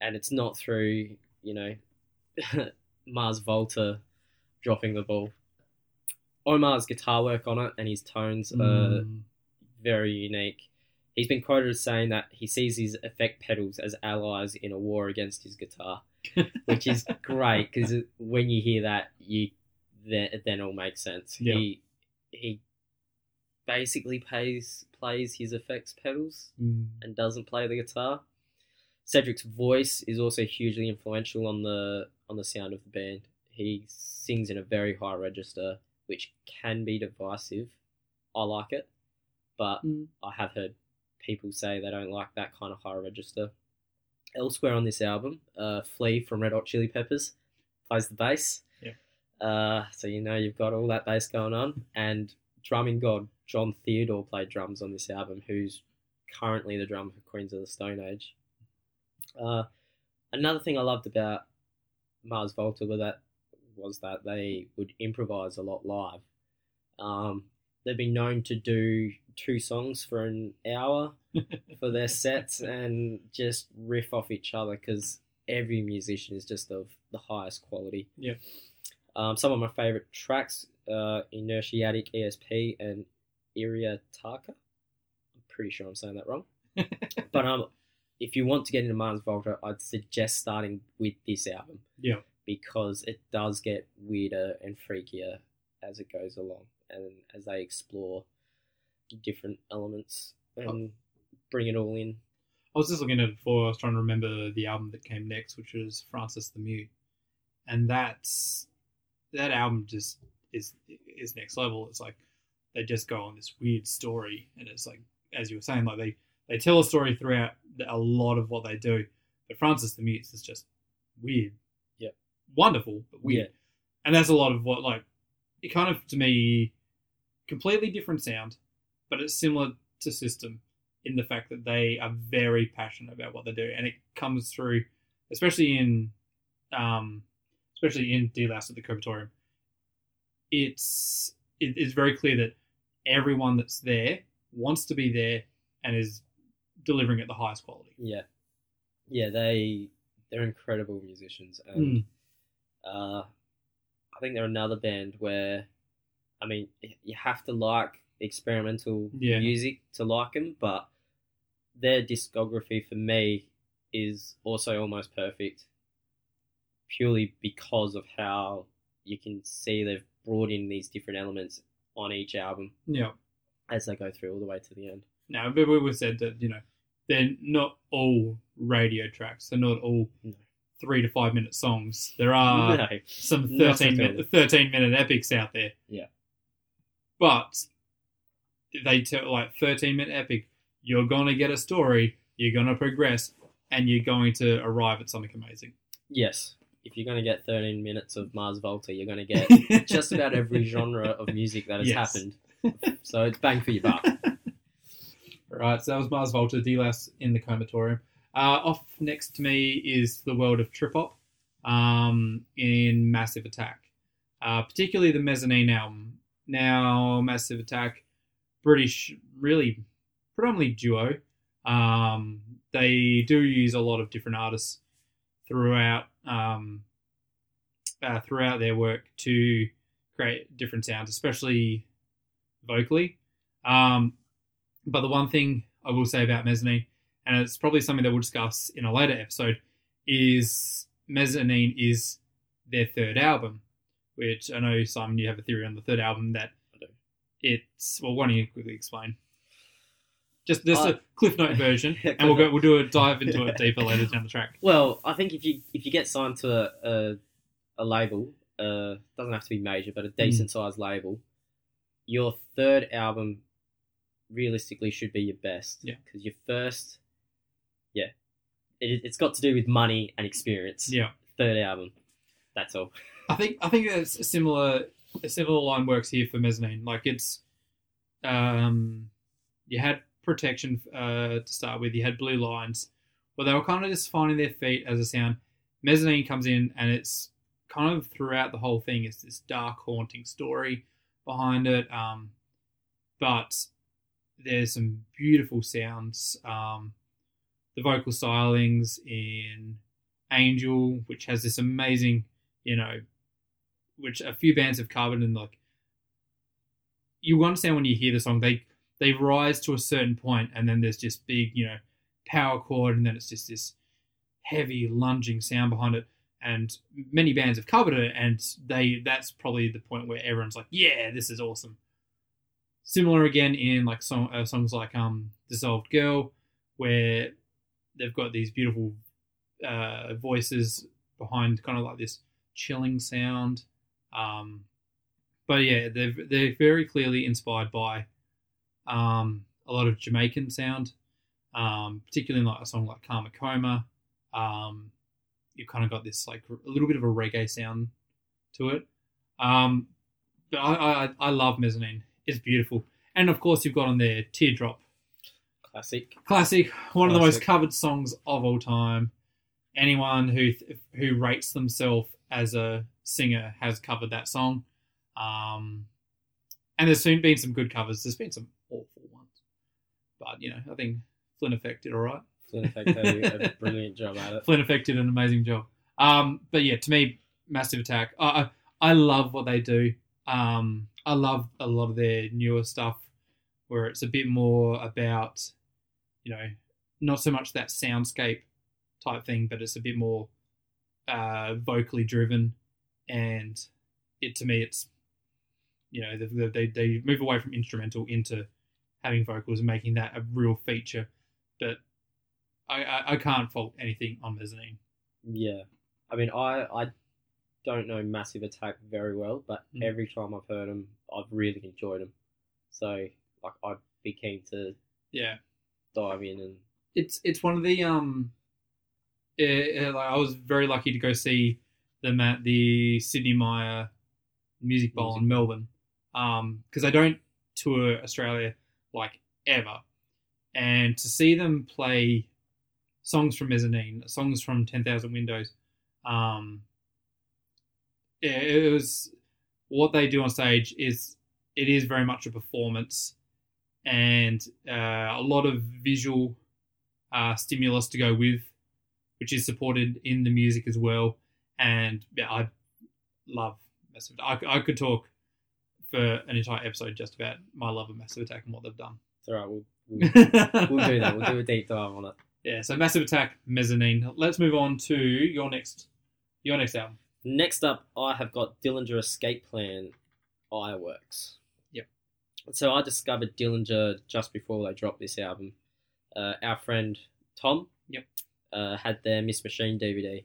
and it's not through, you know, (laughs) Mars Volta dropping the ball. Omar's guitar work on it and his tones are Mm. very unique. He's been quoted as saying that he sees his effect pedals as allies in a war against his guitar, (laughs) which is great because when you hear that, you then it then all makes sense. Yeah. He he basically plays plays his effects pedals Mm. and doesn't play the guitar. Cedric's voice is also hugely influential on the on the sound of the band. He sings in a very high register, which can be divisive. I like it, but Mm. I have heard people say they don't like that kind of high register. Elsewhere on this album, uh, Flea from Red Hot Chili Peppers plays the bass. Yeah. Uh, so you know you've got all that bass going on, and drumming god Jon Theodore played drums on this album, who's currently the drummer for Queens of the Stone Age. Uh, another thing I loved about Mars Volta was that was that they would improvise a lot live. Um, they've been known to do two songs for an hour (laughs) for their sets and just riff off each other because every musician is just of the highest quality. Yeah. Um, some of my favorite tracks, uh, Inertiatic ESP and Iriataka. I'm pretty sure I'm saying that wrong. (laughs) But um, if you want to get into Mars Volta, I'd suggest starting with this album. Yeah. Because it does get weirder and freakier as it goes along, and as they explore different elements oh. and bring it all in. I was just looking at it before. I was trying to remember the album that came next, which was Francis the Mute, and that's that album just is is next level. It's like they just go on this weird story, and it's like as you were saying, like they they tell a story throughout a lot of what they do. But Francis the Mute is just weird. Wonderful, but weird, Yeah. and that's a lot of what like it kind of to me completely different sound, but it's similar to System in the fact that they are very passionate about what they do, and it comes through, especially in, um, especially in Deloused in the Comatorium. It's it is very clear that everyone that's there wants to be there and is delivering at the highest quality. Yeah, yeah, they they're incredible musicians, and Mm. Uh, I think they're another band where, I mean, you have to like experimental Yeah. music to like them, but their discography for me is also almost perfect, purely because of how you can see they've brought in these different elements on each album Yeah. as they go through all the way to the end. Now, but we said that you know they're not all radio tracks. They're not all No. Three to five minute songs. There are no, some Not 13 at minute, 13 minute epics out there. Yeah. But they tell like 13 minute epic, you're going to get a story, you're going to progress, and you're going to arrive at something amazing. Yes. If you're going to get 13 minutes of Mars Volta, you're going to get (laughs) just about every genre of music that has Yes. happened. So it's bang for your buck. (laughs) Right, so that was Mars Volta, Deloused in the Comatorium. Uh, off next to me is the world of trip hop um, in Massive Attack, uh, particularly the Mezzanine album. Now, Massive Attack, British, really predominantly duo. Um, they do use a lot of different artists throughout um, uh, throughout their work to create different sounds, especially vocally. Um, but the one thing I will say about Mezzanine, and it's probably something that we'll discuss in a later episode, is Mezzanine is their third album, which I know Simon, you have a theory on the third album that it's well. Why don't you quickly explain? Just just Uh, a Cliff Note (laughs) version, Yeah, and we'll go. We'll do a dive into it (laughs) deeper later down the track. Well, I think if you if you get signed to a a, a label, uh, doesn't have to be major, but a decent sized label, your third album realistically should be your best. Yeah. Because your first, yeah, it, it's got to do with money and experience. Yeah, Third album, that's all. I think I think it's a similar a similar line works here for mezzanine. Like it's um you had protection uh to start with, you had blue lines, but they were kind of just finding their feet as a sound. Mezzanine comes in and it's kind of throughout the whole thing it's this dark haunting story behind it. Um but there's some beautiful sounds. Um the vocal stylings in Angel, which has this amazing, you know, which a few bands have covered and like you understand when you hear the song they they rise to a certain point and then there's just big you know power chord and then it's just this heavy lunging sound behind it. And many bands have covered it and they that's probably the point where everyone's like yeah this is awesome. Similar again in like song, uh, songs like um dissolved girl where they've got these beautiful uh, voices behind kind of like this chilling sound. Um, but yeah, they're they're very clearly inspired by um, a lot of Jamaican sound, um, particularly in like a song like Karma Coma. Um, you've kind of got this like a little bit of a reggae sound to it. Um, but I, I I love Mezzanine. It's beautiful, and of course you've got on there Teardrop, Classic. classic, one of the most covered songs of all time. Anyone who who rates themselves as a singer has covered that song. Um, and there's soon been some good covers. There's been some awful ones, but you know I think Flynn Effect did all right. Flynn Effect did a brilliant job at it. Flynn Effect did an amazing job. Um, but yeah, to me, Massive Attack. I I, I love what they do. Um, I love a lot of their newer stuff where it's a bit more about, you know, not so much that soundscape type thing, but it's a bit more uh, vocally driven. And it to me, it's you know they, they they move away from instrumental into having vocals and making that a real feature. But I, I, I can't fault anything on Mezzanine. Yeah, I mean, I I don't know Massive Attack very well, but Mm. every time I've heard them, I've really enjoyed them. So like, I'd be keen to Yeah, dive in and it's it's one of the um, eh, eh, like I was very lucky to go see them at the Sidney Myer Music Bowl Music in Melbourne, um, because I don't tour Australia like ever, and to see them play songs from Mezzanine, songs from Ten Thousand Windows, um, yeah, it was what they do on stage is it is very much a performance and uh, a lot of visual uh, stimulus to go with, which is supported in the music as well. And yeah, I love Massive Attack. I, I could talk for an entire episode just about my love of Massive Attack and what they've done. it's alright. We'll, we'll (laughs) we'll do that. We'll do a deep dive on it. Yeah, so Massive Attack, Mezzanine. Let's move on to your next, your next album. Next up, I have got Dillinger Escape Plan Ire Works. So I discovered Dillinger just before they dropped this album. Uh, our friend Tom Yep. uh, had their Miss Machine DVD,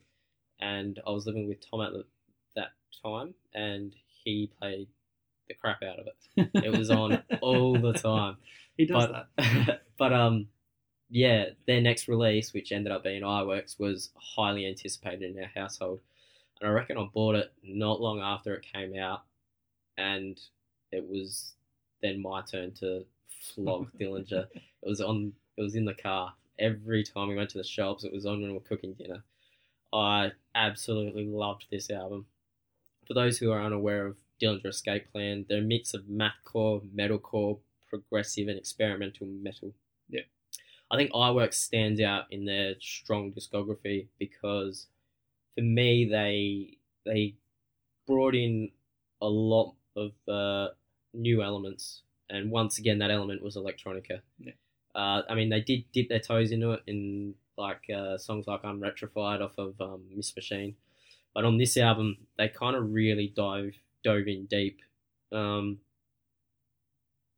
and I was living with Tom at the, that time, and he played the crap out of it. It was on (laughs) all the time. He does but, that. (laughs) but um, yeah, their next release, which ended up being Ire Works, was highly anticipated in our household, and I reckon I bought it not long after it came out, and it was then my turn to flog (laughs) Dillinger. It was on. It was in the car every time we went to the shops. It was on when we were cooking dinner. I absolutely loved this album. For those who are unaware of Dillinger Escape Plan, they're a mix of mathcore, metalcore, progressive, and experimental metal. Yeah. I think Ire Works stands out in their strong discography because, for me, they they brought in a lot of uh, new elements, and once again, that element was electronica. Yeah. Uh, I mean, they did dip their toes into it in like uh, songs like "I'm "Unretrofied" off of um, Miss Machine, but on this album, they kind of really dive dove in deep. Um,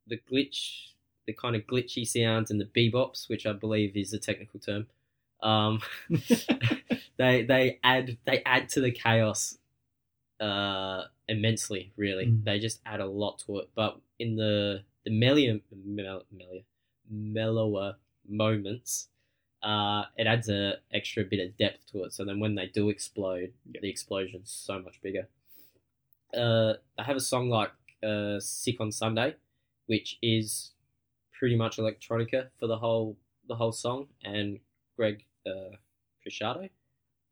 the glitch, the kind of glitchy sounds and the bebops, which I believe is a technical term, um, (laughs) (laughs) they they add they add to the chaos uh, immensely. Really, Mm. they just add a lot to it. But in the the mellow, mel- mellow, mellower moments, uh, it adds a extra bit of depth to it. So then when they do explode, Yeah. the explosion's so much bigger. Uh, I have a song like uh, "Sick on Sunday," which is pretty much electronica for the whole the whole song, and Greg uh,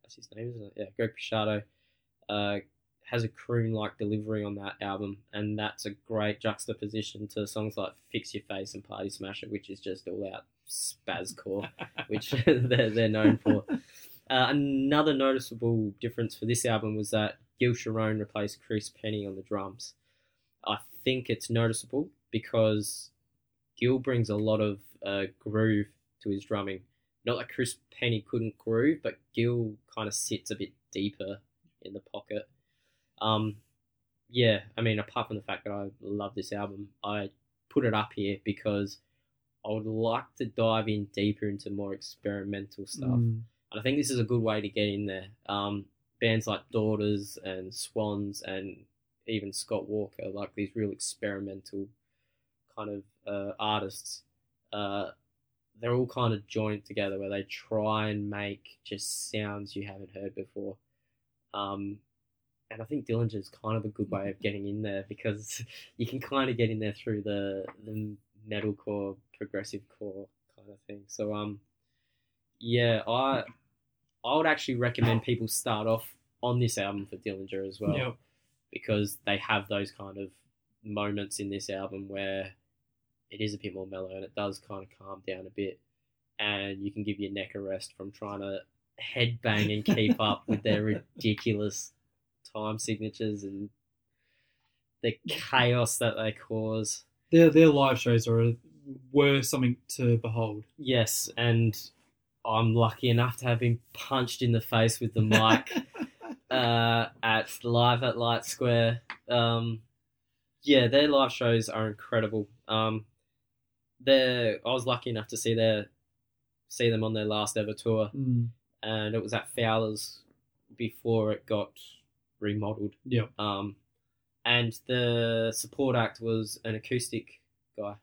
that's his name, isn't it? Yeah, Greg Puciato uh, has a croon like delivery on that album, and that's a great juxtaposition to songs like "Fix Your Face" and "Party Smasher," which is just all out spazcore, (laughs) which (laughs) they're, they're known for. Uh, another noticeable difference for this album was that Gil Sharone replaced Chris Pennie on the drums. I think it's noticeable because Gil brings a lot of uh, groove to his drumming. Not that Chris Pennie couldn't groove, but Gil kind of sits a bit deeper in the pocket. Um, yeah, I mean, apart from the fact that I love this album, I put it up here because I would like to dive in deeper into more experimental stuff. Mm. And I think this is a good way to get in there. Um, bands like Daughters and Swans and even Scott Walker, like these real experimental kind of uh, artists, uh, they're all kind of joined together where they try and make just sounds you haven't heard before. Um, and I think Dillinger's kind of a good way of getting in there because (laughs) you can kind of get in there through the the metalcore, progressive core kind of thing. So um, yeah, I I would actually recommend people start off on this album for Dillinger as well Yep. because they have those kind of moments in this album where it is a bit more mellow and it does kind of calm down a bit and you can give your neck a rest from trying to headbang and keep up with their (laughs) ridiculous time signatures and the chaos that they cause. Their their live shows are were something to behold. Yes, and I'm lucky enough to have been punched in the face with the (laughs) mic uh, at live at Light Square. Um, yeah, their live shows are incredible. Um, I was lucky enough to see their see them on their last ever tour, Mm. and it was at Fowler's before it got remodeled. Yep. Um, and the support act was an acoustic guy,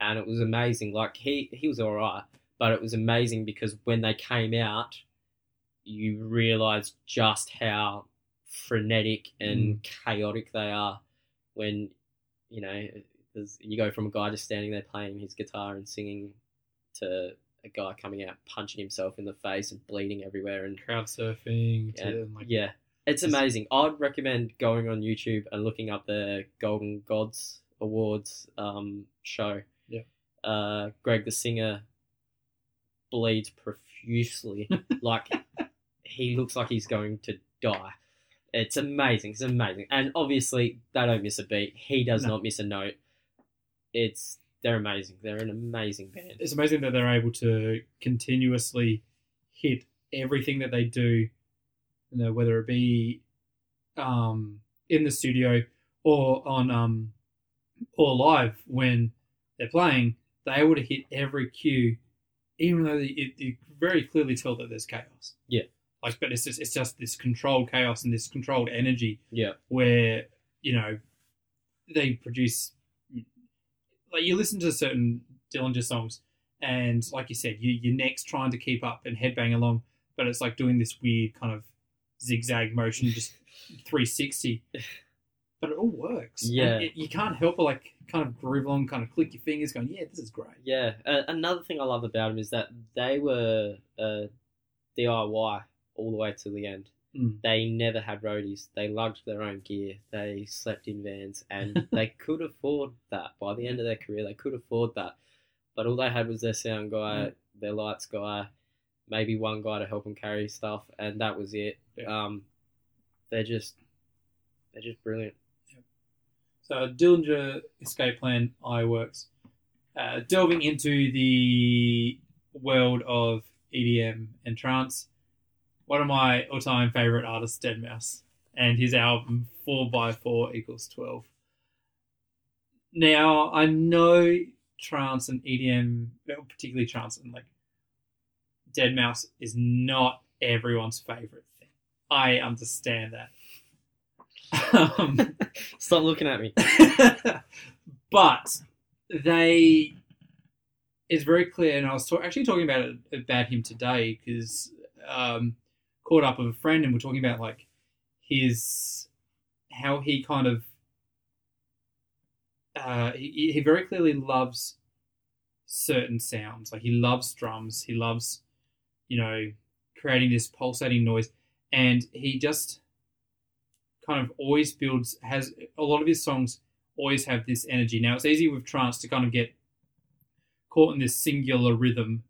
and it was amazing. Like he he was all right, but it was amazing because when they came out, you realize just how frenetic and chaotic they are. When you know, you go from a guy just standing there playing his guitar and singing to a guy coming out punching himself in the face and bleeding everywhere and Crowd surfing. To, like, yeah, it's amazing. I'd recommend going on YouTube and looking up the Golden Gods Awards um, show. Yeah. Uh, Greg the singer bleeds profusely, (laughs) like he looks like he's going to die. It's amazing. It's amazing, and obviously they don't miss a beat. He does No. not miss a note. It's they're amazing. They're an amazing band. It's amazing that they're able to continuously hit everything that they do, you know, whether it be um, in the studio or on um, or live when they're playing. they would have hit every cue, even though you, you very clearly tell that there's chaos. Yeah. Like, but it's just it's just this controlled chaos and this controlled energy Yeah, where you know they produce like you listen to certain Dillinger songs and like you said you your neck's trying to keep up and headbang along but it's like doing this weird kind of zigzag motion just 360 but it all works Yeah. it- you can't help but like kind of groove along kind of click your fingers going yeah this is great Yeah, uh, another thing I love about them is that they were uh, DIY all the way to the end. Mm. They never had roadies. They lugged their own gear. They slept in vans, and (laughs) they could afford that. By the end of their career, they could afford that. But all they had was their sound guy, Mm. their lights guy, maybe one guy to help him carry stuff, and that was it. Yeah. Um, they're just, they're just brilliant. So Dillinger Escape Plan Ire Works, uh, delving into the world of EDM and trance. One of my all-time favorite artists, Dead Mouse, and his album Four by Four equals Twelve. Now I know trance and EDM, particularly trance and like Dead Mouse, is not everyone's favorite thing. I understand that. Um, (laughs) Stop looking at me. (laughs) but they it's very clear and i was actually talking about it about him today because um caught up with a friend and we're talking about like his how he kind of uh he, he very clearly loves certain sounds like he loves drums he loves you know creating this pulsating noise and he just kind of always builds has a lot of his songs always have this energy. Now it's easy with trance to kind of get caught in this singular rhythm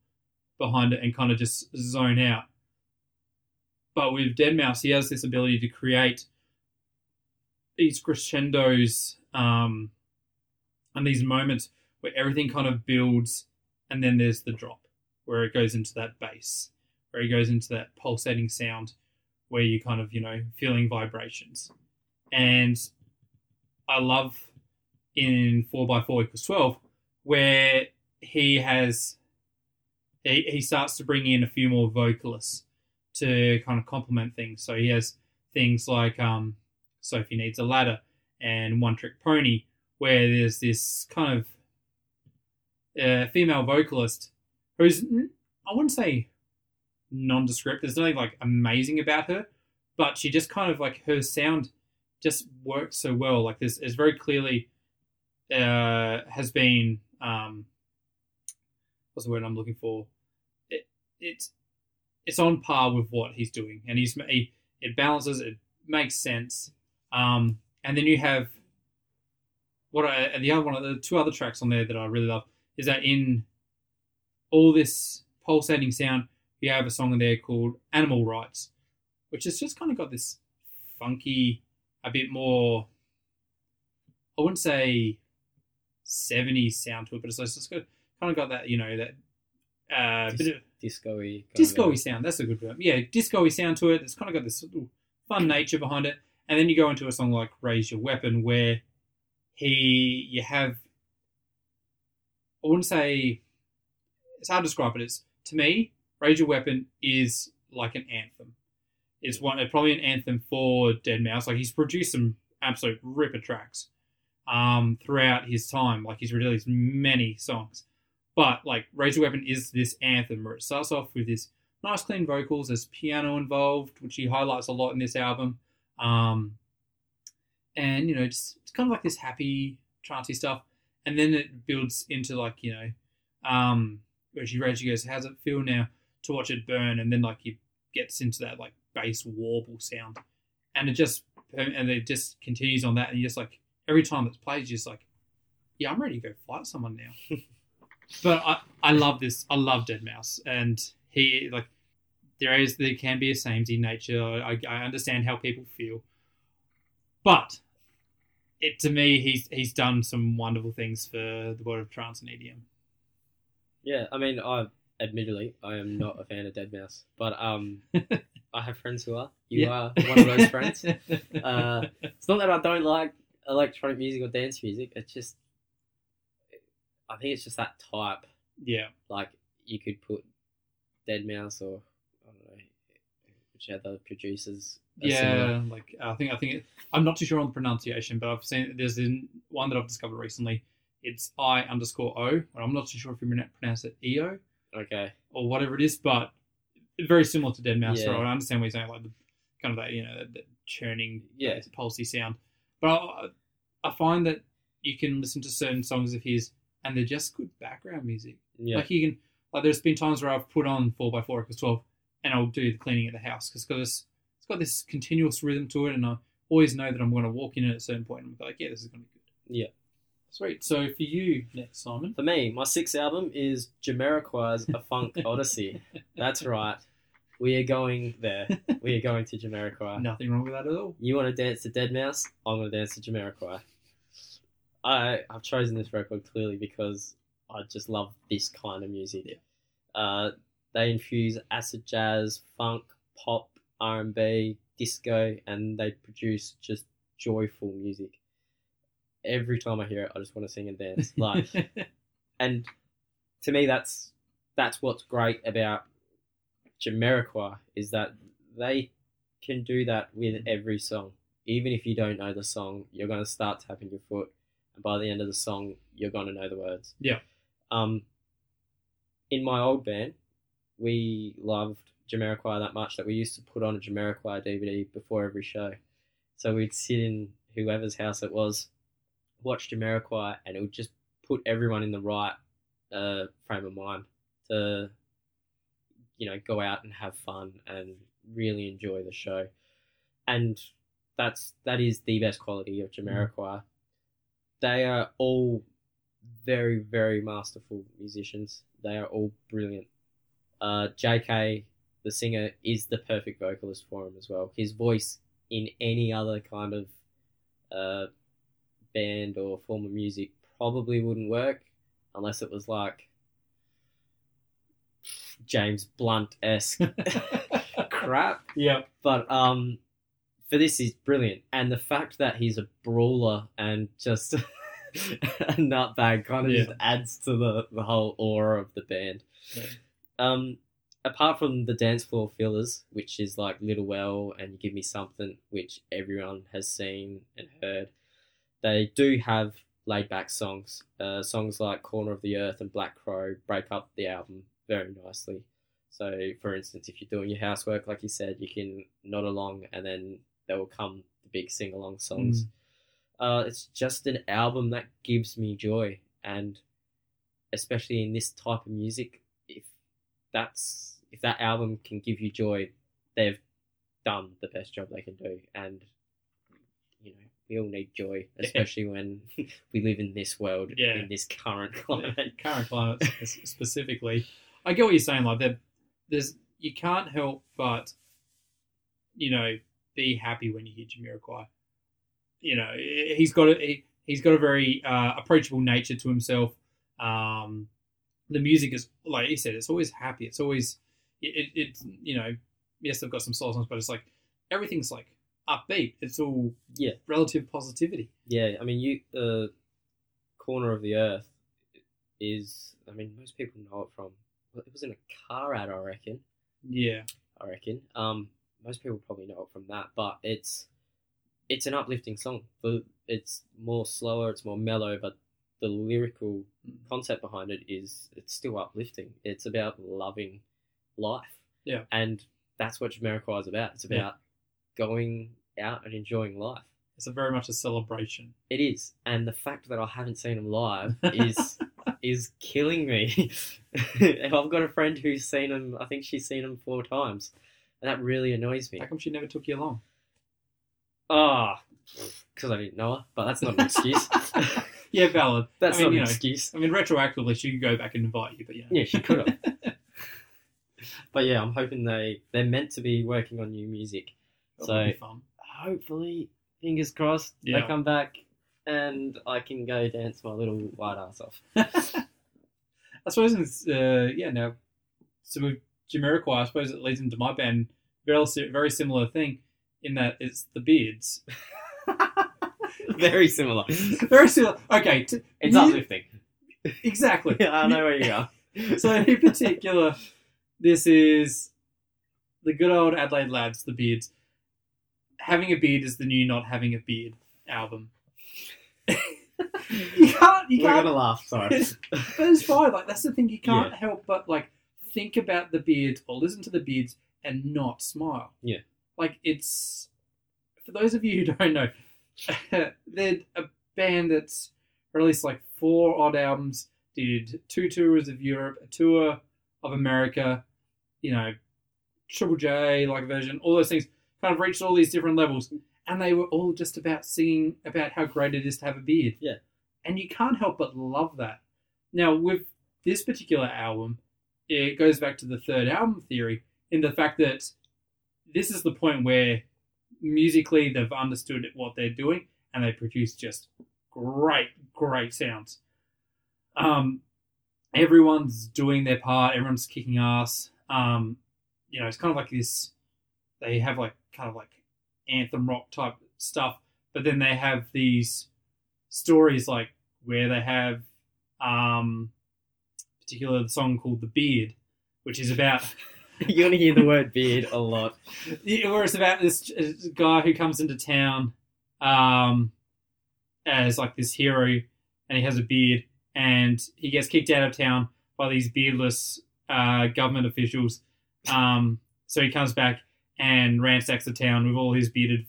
behind it and kind of just zone out. But with Dead Mouse, he has this ability to create these crescendos um, and these moments where everything kind of builds, and then there's the drop where it goes into that bass, where it goes into that pulsating sound, where you kind of you know feeling vibrations, and I love in four x four equals twelve, where he has he, he starts to bring in a few more vocalists to kind of complement things. So he has things like um, Sophie Needs a Ladder and One Trick Pony, where there's this kind of uh, female vocalist I wouldn't say nondescript. There's nothing like amazing about her, but she just kind of like her sound just works so well. Like this is very clearly uh, has been um, what's the word I'm looking for? It, it's it's on par with what he's doing, and he's he, it balances. It makes sense. Um, and then you have what I the other one, the two other tracks on there that I really love is that in all this pulsating sound, you have a song in there called Animal Rights, which has just kind of got this funky, a bit more, I wouldn't say 70s sound to it, but it's just got, kind of got that, you know, that uh, Dis- bit of disco-y. disco-y sound. That's a good word. Yeah, disco-y sound to it. It's kind of got this little fun nature behind it. And then you go into a song like "Raise Your Weapon," where he you have I wouldn't say it's hard to describe it. It's to me, "Raise Your Weapon" is like an anthem. It's one probably an anthem for Dead Mouse. Like he's produced some absolute ripper tracks um, throughout his time. Like he's released many songs. But like Raise Your Weapon is this anthem where it starts off with this nice clean vocals, there's piano involved, which he highlights a lot in this album. Um, and you know, just it's kind of like this happy, trancey stuff. And then it builds into like, you know, um, where she raises, she goes, How's it feel now to watch it burn? And then like he gets into that like bass warble sound. And it just and it just continues on that and you just like every time it's played, you're just like, Yeah, I'm ready to go fight someone now. (laughs) but I, I love this. I love Dead Mouse, and he like there is there can be a samey nature. I, I understand how people feel, but it to me he's he's done some wonderful things for the world of trance and EDM. Yeah, I mean, I admittedly I am not a fan of Dead Mouse, but um, (laughs) I have friends who are. You Yeah. are one of those friends. (laughs) Uh, It's not that I don't like electronic music or dance music. It's just, I think it's just that type. yeah, Like you could put Dead Mouse or I don't know which other producers. yeah. similar. Like I think I think it, I'm not too sure on the pronunciation, but I've seen there's one that I've discovered recently. It's I underscore O, I'm not too sure if you pronoun- pronounce it E O. Okay. or whatever it is, but very similar to Dead Mouse. Yeah. I understand what you're saying, like the kind of that you know that, that churning, Yeah. pulsy sound. But I, I find that you can listen to certain songs of his, and they're just good background music. Yeah. Like you can, like there's been times where I've put on four x four equals twelve, and I'll do the cleaning at the house because it's it's got this continuous rhythm to it, and I always know that I'm going to walk in at a certain point and be like, yeah, this is going to be good. Yeah. Sweet. So for you next, Simon. For me, my sixth album is Jamiroquai's A Funk (laughs) Odyssey. That's right. We are going there. We are going to Jamiroquai. (laughs) Nothing wrong with that at all. You want to dance to Dead Mouse? I'm going to dance to Jamiroquai. I I've chosen this record clearly because I just love this kind of music. Yeah. Uh, they infuse acid jazz, funk, pop, R and B, disco, and they produce just joyful music. Every time I hear it, I just want to sing and dance. (laughs) Like, and to me, that's that's what's great about Jamiroquai is that they can do that with every song. Even if you don't know the song, you're going to start tapping your foot, and by the end of the song, you're going to know the words. Yeah. Um. In my old band, we loved Jamiroquai that much that we used to put on a Jamiroquai DVD before every show. So we'd sit in whoever's house it was, watch Jamiroquai, and it would just put everyone in the right uh, frame of mind to, you know, go out and have fun and really enjoy the show. And that's that is the best quality of Jamiroquai. They are all very, very masterful musicians. They are all brilliant. Uh, Jay Kay, the singer, is the perfect vocalist for him as well. His voice in any other kind of uh, band or form of music probably wouldn't work unless it was like James Blunt esque (laughs) crap. yeah. But um, for this, he's brilliant, and the fact that he's a brawler and just (laughs) a nut bag kind of Yeah. just adds to the, the whole aura of the band. Yeah. Um, apart from the dance floor fillers, which is like Little L and Give Me Something, which everyone has seen and heard, they do have laid back songs. Uh, songs like Corner of the Earth and Black Crow break up the album very nicely. So, for instance, if you're doing your housework, like you said, you can nod along and then there will come the big sing along songs. Uh, it's just an album that gives me joy, and especially in this type of music, if that's if that album can give you joy, they've done the best job they can do, and we all need joy, (laughs) especially when we live in this world, Yeah. in this current climate. (laughs) current climate (laughs) specifically. I get what you're saying. Like there, there's you can't help but you know be happy when you hear Jamiroquai. You know he's got a he, he's got a very uh, approachable nature to himself. Um, the music is like you said, it's always happy. It's always it, it, it's you know yes they've got some slow songs, but it's like everything's like upbeat. It's all Yeah. relative positivity. Yeah, I mean, you uh, corner of the earth is. I mean, most people know it from. well, It was in a car ad, I reckon. Yeah, I reckon. Um, most people probably know it from that, but it's it's an uplifting song. The it's more slower, it's more mellow, but the lyrical concept behind it is it's still uplifting. It's about loving life. Yeah. and that's what Jamiroquai is about. It's about. Going out and enjoying life. it's a very much a celebration. It is, and the fact that I haven't seen him live (laughs) is is killing me. (laughs) and I've got a friend who's seen him. I think she's seen him four times, and that really annoys me. How come she never took you along? Ah, because I didn't know her, but that's not an excuse. (laughs) Yeah, valid. that's I mean, not an know, excuse. I mean, retroactively, she could go back and invite you, but yeah. Yeah, she could have. but yeah, I'm hoping they they're meant to be working on new music. So-. Hopefully, fingers crossed, Yeah. they come back and I can go dance my little white ass off. (laughs) I suppose it's uh, yeah. Now, so with Jamiroquai, I suppose it leads into my band. Very very similar thing in that it's the beards. (laughs) Very similar. very similar. Okay, It's you- uplifting. exactly. (laughs) Yeah, I know where you are. So in particular, this is the good old Adelaide lads, the beards. Having a beard is the new not having a beard album. you can't. You We're can't. gonna laugh. Sorry. but it's fine. Like that's the thing. You can't help but like think about the beards or listen to the beards and not smile. Yeah. Like it's for those of you who don't know, (laughs) they're a band that's released like four odd albums, did two tours of Europe, a tour of America, you know, Triple J like version, all those things. Kind of reached all these different levels, and they were all just about singing about how great it is to have a beard. Yeah. and you can't help but love that. Now, with this particular album, it goes back to the third album theory in the fact that this is the point where musically they've understood what they're doing and they produce just great, great sounds. Um, everyone's doing their part, everyone's kicking ass. Um, you know, it's kind of like this. They have like kind of like anthem rock type stuff, but then they have these stories like where they have um particular song called the beard which is about (laughs) You're gonna hear the word beard a lot. Yeah, where it's about this uh, guy who comes into town um, as like this hero, and he has a beard, and he gets kicked out of town by these beardless uh, government officials. Um, so he comes back and ransacks the town with all his bearded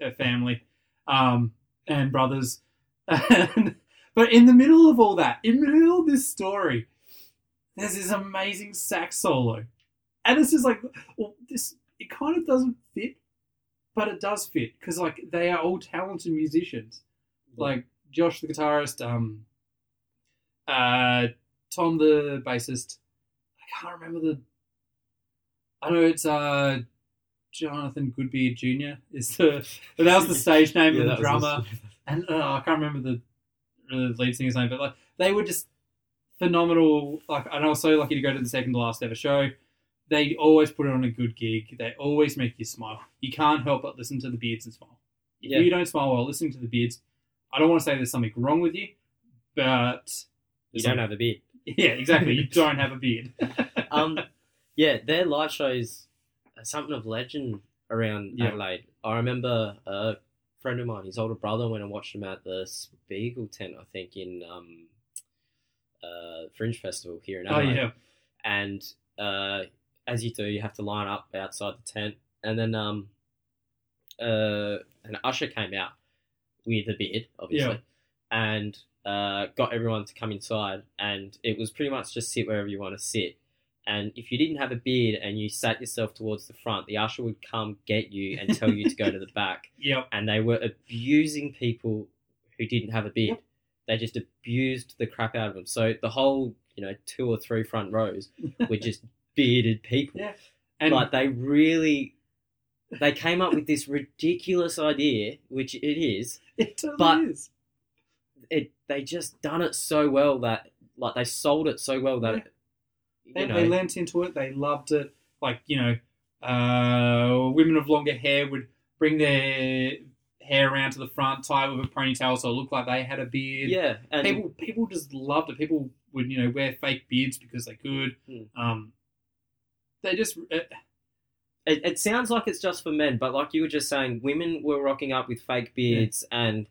f- family um, and brothers. (laughs) but in the middle of all that, in the middle of this story, there's this amazing sax solo. And it's just like, well, this it kind of doesn't fit, but it does fit because like they are all talented musicians. Like Josh the guitarist, um, uh, Tom the bassist. I can't remember the. I know it's uh, Jonathan Goodbeard Jr. is the, but that was the stage name (laughs) Yeah, of the drummer and uh, I can't remember the, the lead singer's name, but like they were just phenomenal. Like, and I was so lucky to go to the second to last ever show. They always put on a good gig. They always make you smile. You can't help but listen to the beards and smile. If Yeah. you don't smile while listening to the beards, I don't want to say there's something wrong with you. but You don't have a beard. Yeah, exactly. You (laughs) don't have a beard. Um, yeah, their live shows something of legend around Yeah. Adelaide. I remember a friend of mine, his older brother, went and watched him at the Spiegel tent, I think, in um, uh, Fringe Festival here in Adelaide. oh yeah, and uh, as you do, you have to line up outside the tent, and then um, uh, an usher came out with a beard, obviously, Yeah. and uh, got everyone to come inside, and it was pretty much just sit wherever you want to sit. And if you didn't have a beard and you sat yourself towards the front, the usher would come get you and tell you to go to the back. (laughs) yep. And they were abusing people who didn't have a beard. They just abused the crap out of them. So the whole, you know, two or three front rows (laughs) were just bearded people. Yeah. And like they really, they came up with this ridiculous idea, which it is. (laughs) it totally but- is. It they just done it so well that like they sold it so well that Yeah. They, they lent into it. They loved it. Like you know, uh, women of longer hair would bring their hair around to the front, tie it with a ponytail, so it looked like they had a beard. yeah, and people people just loved it. People would you know wear fake beards because they could. Hmm. Um, they just uh, it, it sounds like it's just for men, but like you were just saying, women were rocking up with fake beards, and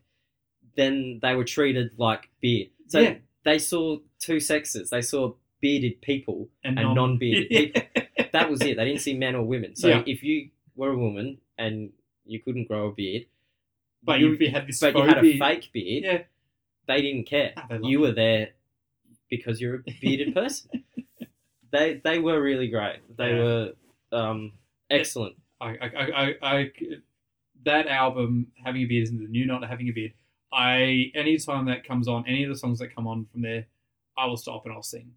then they were treated like beard. So Yeah. they saw two sexes. They saw bearded people and, and non-bearded people. (laughs) That was it. They didn't see men or women. So Yeah. if you were a woman and you couldn't grow a beard, but you- you, had this but you had a beard. fake beard, Yeah, they didn't care. Ah, they You it. were there because you're a bearded person. (laughs) they they were really great. They Yeah. were um, excellent. I, I, I, I, that album, having a beard, is the new not having a beard. I anytime that comes on, any of the songs that come on from there, I will stop and I'll sing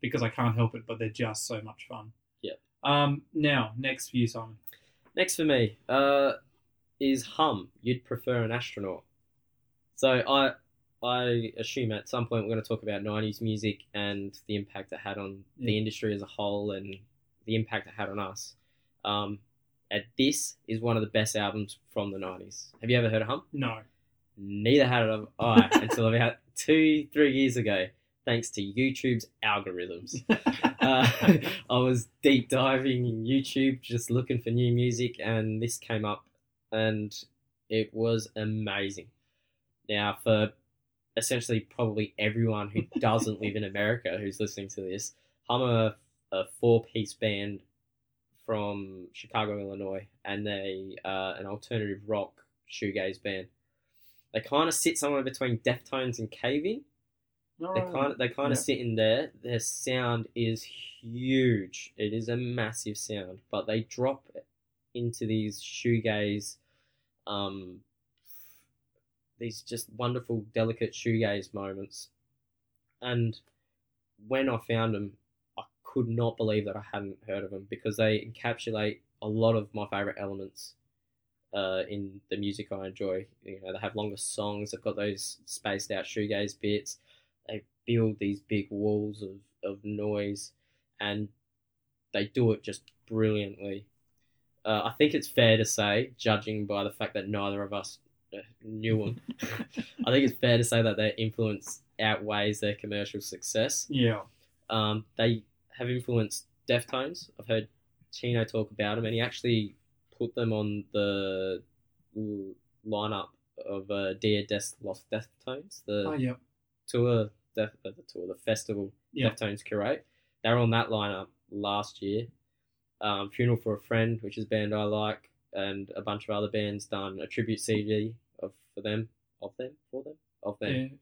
because I can't help it. But they're just so much fun. Yep. Um. Now, next for you, Simon. Next for me uh, is Hum. You'd prefer an astronaut. So I I assume at some point we're going to talk about '90s music and the impact it had on the industry as a whole and the impact it had on us. Um, and this is one of the best albums from the '90s. Have you ever heard of Hum? No. Neither had I (laughs) until about two, three years ago, thanks to YouTube's algorithms. (laughs) Uh, (laughs) I was deep diving in YouTube, just looking for new music, and this came up, and it was amazing. Now, for essentially probably everyone who (laughs) doesn't live in America who's listening to this, I'm a, a four piece band from Chicago, Illinois, and they uh, an alternative rock shoegaze band. They kind of sit somewhere between Deftones and Cave-In. They kind of they kind of sit in there. Their sound is huge. It is a massive sound, but they drop into these shoegaze, um, these just wonderful, delicate shoegaze moments. And when I found them, I could not believe that I hadn't heard of them because they encapsulate a lot of my favorite elements uh, in the music I enjoy. You know, they have longer songs. They've got those spaced out shoegaze bits. They build these big walls of, of noise, and they do it just brilliantly. Uh, I think it's fair to say, judging by the fact that neither of us uh, knew (laughs) them, I think it's fair to say that their influence outweighs their commercial success. Yeah. Um, they have influenced Deftones. I've heard Chino talk about them, and he actually put them on the lineup of uh, Dia de los Deftones, the Oh, yeah. Tour, Def, uh, the tour, the festival Yeah. Deftones curate. They were on that lineup last year. Um, Funeral for a Friend, which is a band I like, and a bunch of other bands done a tribute CD of for them, of them, for them, of them.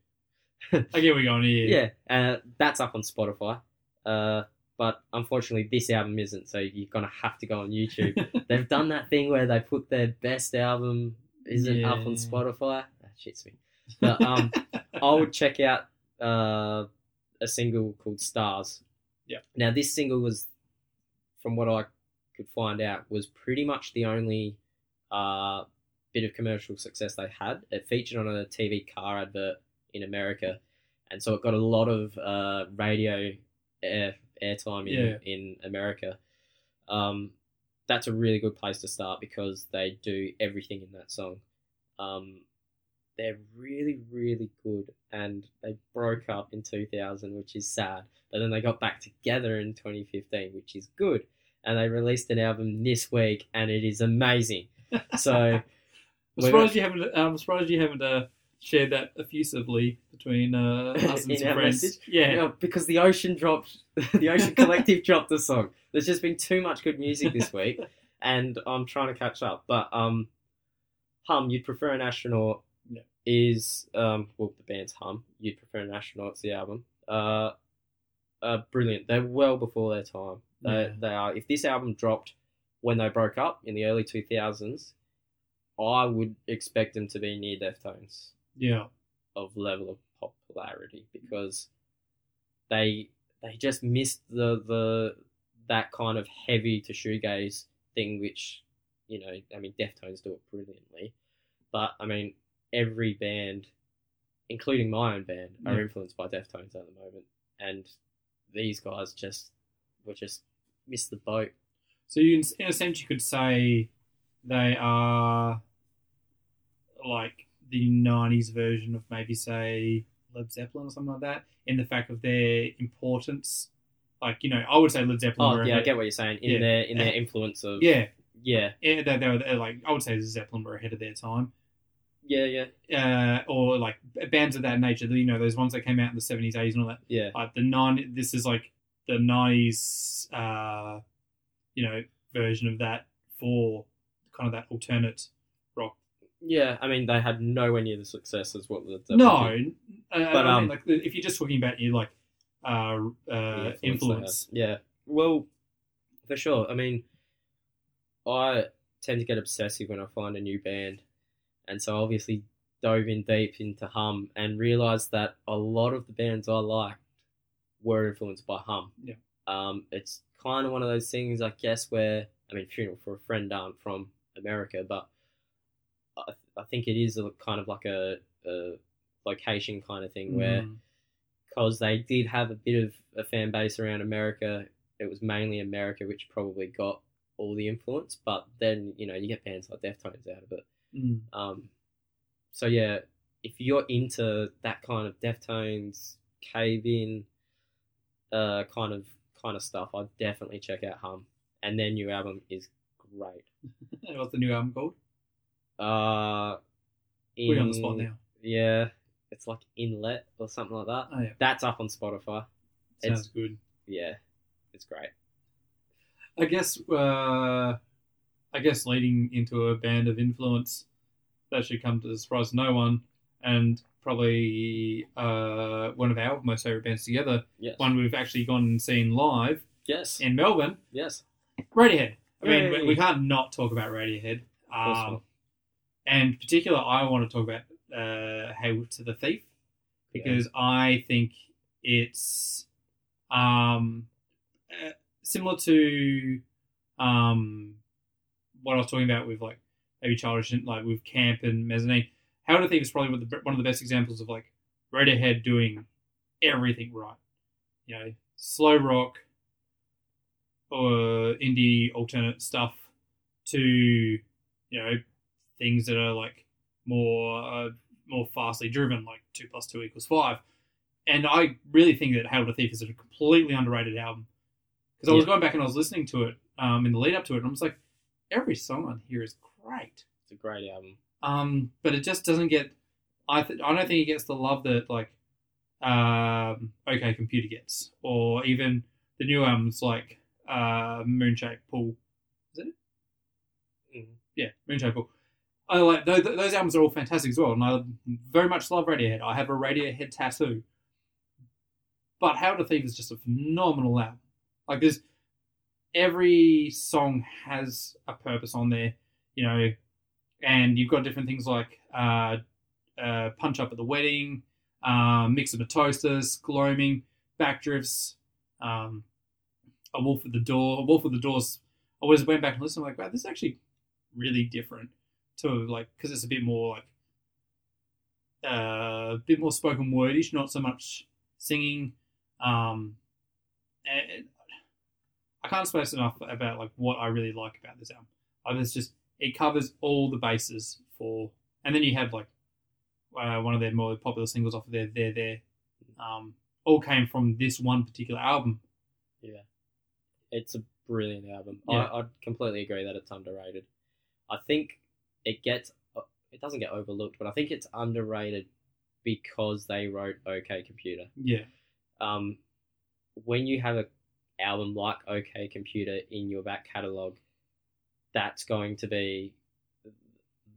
Yeah. (laughs) I get you're going here. Yeah, uh, that's up on Spotify. Uh, but unfortunately, this album isn't, so you're gonna have to go on YouTube. (laughs) They've done that thing where they put their best album isn't up on Spotify. That shits me. But um, (laughs) I would check out uh, a single called Stars. Yeah. Now this single was, from what I could find out, was pretty much the only uh, bit of commercial success they had. It featured on a TV car advert in America, and so it got a lot of uh, radio air airtime in, Yeah. in America. Um, that's a really good place to start because they do everything in that song. Um, they're really, really good, and they broke up in 2000, which is sad. But then they got back together in 2015, which is good. And they released an album this week, and it is amazing. So (laughs) I'm surprised you haven't. I'm surprised you haven't uh, shared that effusively between uh, (laughs) us and some friends. message? Yeah. Because the Ocean dropped, (laughs) the Ocean Collective dropped a song. There's just been too much good music this week, and I'm trying to catch up. But um, Hum, you'd prefer an astronaut. Is um, well, the band's Hum. You'd prefer an astronaut's the album. Uh, uh, brilliant. They're well before their time. They Yeah. they are. If this album dropped when they broke up in the early 2000s, I would expect them to be near Deftones Yeah. of level of popularity because they they just missed the the that kind of heavy to shoegaze thing which you know I mean Deftones do it brilliantly but I mean every band including my own band are influenced by Deftones at the moment and these guys just were just missed the boat So you, in a sense, you could say they are like the '90s version of maybe say Led Zeppelin or something like that, in the fact of their importance. Like you know, I would say Led Zeppelin. oh were yeah I get what you're saying in Yeah. their in their Yeah. influence of yeah, yeah yeah. They, they were like I would say Zeppelin were ahead of their time. Yeah yeah Uh, or like bands of that nature. You know, those ones that came out in the '70s, '80s, and all that. yeah like the nine this is like the 90s uh you know version of that for kind of that alternate rock Yeah, I mean they had nowhere near the success as what the no uh, But, I um, mean, like if you're just talking about you like uh, uh influence, Yeah, well, for sure. I mean, I tend to get obsessive when I find a new band, and so obviously dove in deep into Hum and realized that a lot of the bands I liked were influenced by Hum. Yeah. Um, it's kind of one of those things, I guess, where I mean, Funeral for a Friend aren't from America, but I, I think it is a kind of like a, a location kind of thing where Mm. because they did have a bit of a fan base around America. It was mainly America which probably got all the influence, but then you know you get bands like Deftones out of it. Mm. Um, so yeah, if you're into that kind of Deftones, Cave In, uh, kind of kind of stuff, I'd definitely check out Hum. And their new album is great. (laughs) what's the new album called Uh, put you on the in- spot now Yeah, it's like Inlet or something like that. oh yeah That's up on Spotify. sounds It's good yeah, it's great. I guess uh I guess leading into a band of influence that should come to the surprise of no one and probably uh one of our most favorite bands together Yes. one we've actually gone and seen live Yes. in Melbourne, Yes. Radiohead. I mean, we, we can't not talk about Radiohead. Um, and in particular, I want to talk about uh, to the Thief because I think it's um, uh, similar to um, what I was talking about with like maybe childish, like with Camp and Mezzanine. To the Thief is probably one of the, one of the best examples of like Radiohead doing everything right. You know, slow rock or indie alternate stuff to you know things that are like more uh, more fastly driven, like two plus two equals five. And I really think that Hail to Thief is a completely underrated album because I was Yeah. going back and I was listening to it um, in the lead up to it, and I was like, every song on here is great. It's a great album. Um, but it just doesn't get. I th- I don't think it gets the love that like, um, OK Computer gets, or even the new albums like uh, Moonshaped Pool. Mhm. Yeah, Moonshake Pool. I like those, those albums are all fantastic as well, and I very much love Radiohead. I have a Radiohead tattoo. But How to Thief is just a phenomenal album. Like there's every song has a purpose on there, you know, and you've got different things like uh, uh, Punch Up at the Wedding, um, Myxomatosis, Gloaming, Backdrifts, um, A Wolf at the Door. A Wolf at the Doors. I always went back and listened. I'm like, wow, this is actually really different to like because it's a bit more like uh, a bit more spoken wordish, not so much singing. Um, and I can't express enough about like what I really like about this album. Like, it's just it covers all the bases for, and then you have like uh, one of their more popular singles off of their There There, um, all came from this one particular album. Yeah, it's a brilliant album. Yeah. I, I'd completely agree that it's underrated. I think it gets it doesn't get overlooked, but I think it's underrated because they wrote OK Computer. Yeah, Um, when you have a album like OK Computer in your back catalog, that's going to be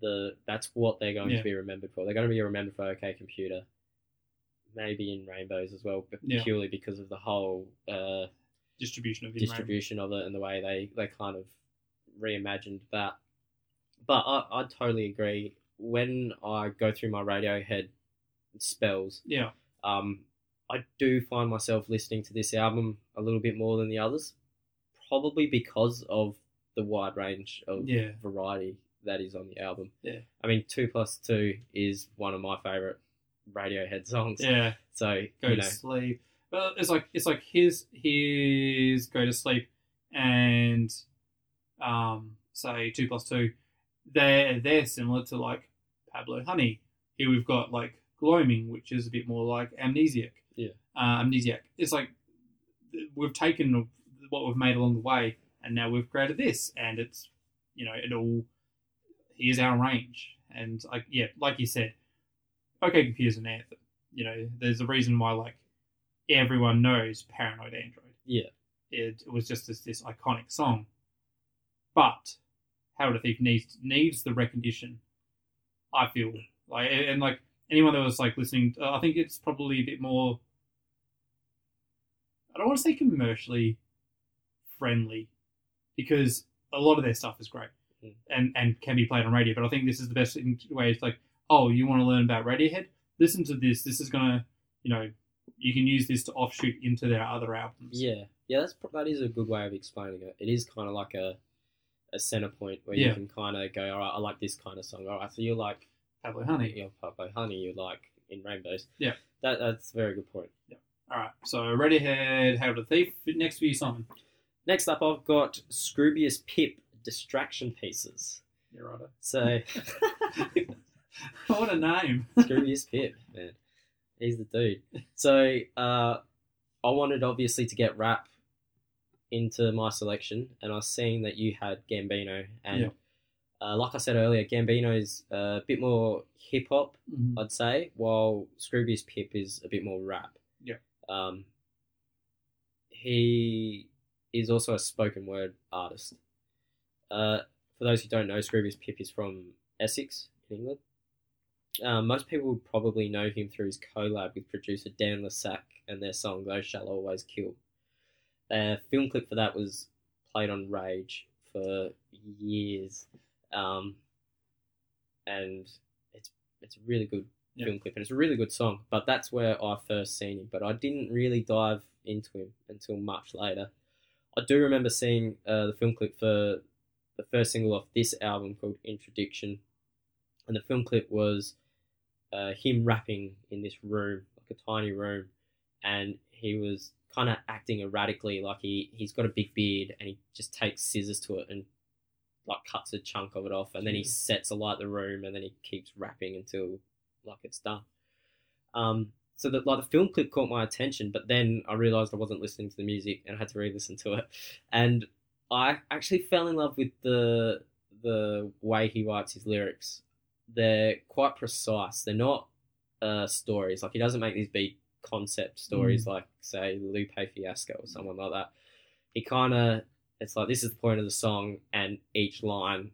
the that's what they're going Yeah. to be remembered for. They're going to be remembered for OK Computer, maybe in Rainbows as well, but Yeah. purely because of the whole uh, distribution of distribution of it and the way they, they kind of reimagined that. But I, I totally agree. When I go through my Radiohead spells, Yeah, um, I do find myself listening to this album a little bit more than the others, probably because of the wide range of yeah, variety that is on the album. Yeah. I mean, Two Plus Two is one of my favorite Radiohead songs. yeah. So Go to know, sleep. Well, it's like it's like his his go to sleep and um say two plus two. They're they're similar to like Pablo Honey. Here we've got like gloaming, which is a bit more like amnesiac. Uh, amnesiac. It's like we've taken what we've made along the way, and now we've created this, and it's you know it all. Here's our range, and like yeah, like you said, OK Computer's an anthem. You know, there's a reason why like everyone knows Paranoid Android. Yeah. It, it was just this, this iconic song. But Hail to the Thief needs needs the recognition. I feel like and, like anyone that was like listening, I think it's probably a bit more. I don't want to say commercially friendly, because a lot of their stuff is great Mm. and and can be played on radio. But I think this is the best way. It's like, oh, you want to learn about Radiohead? Listen to this. This is gonna, you know, you can use this to offshoot into their other albums. Yeah, yeah, that's that is a good way of explaining it. It is kind of like a a center point where Yeah. you can kind of go, all right, I like this kind of song. All right, so you like Pablo Honey. you know, Pablo Honey, you like in Rainbows. Yeah. that that's a very good point. All right. So Radiohead, Hail to the Thief. Next for you, Simon. Next up, I've got Scroobius Pip distraction pieces. Yeah, right. So (laughs) what a name. (laughs) Scroobius Pip, man, he's the dude. So uh, I wanted obviously to get rap into my selection, and I was seeing that you had Gambino, and Yeah. uh, like I said earlier, Gambino's a bit more hip hop, Mhm. I'd say, while Scroobius Pip is a bit more rap. Um, he is also a spoken word artist. Uh, for those who don't know, Scroobius Pip is from Essex, England. Um, most people would probably know him through his collab with producer Dan le Sac and their song "Thou Shalt Always Kill." A film clip for that was played on Rage for years, um, and it's it's a really good Yeah. film clip and it's a really good song. But that's where I first seen him, but I didn't really dive into him until much later. I do remember seeing uh, the film clip for the first single off this album called Introduction, and the film clip was uh, him rapping in this room, like a tiny room, and he was kind of acting erratically, like he he's got a big beard and he just takes scissors to it and like cuts a chunk of it off, and then he sets alight the room, and then he keeps rapping until like it's done. Um, so that like the film clip caught my attention, but then I realized I wasn't listening to the music and I had to re-listen to it, and I actually fell in love with the the way he writes his lyrics. They're quite precise. They're not uh, stories. Like he doesn't make these big concept stories like say Lupe Fiasco or someone like that. He kind of it's like this is the point of the song, and each line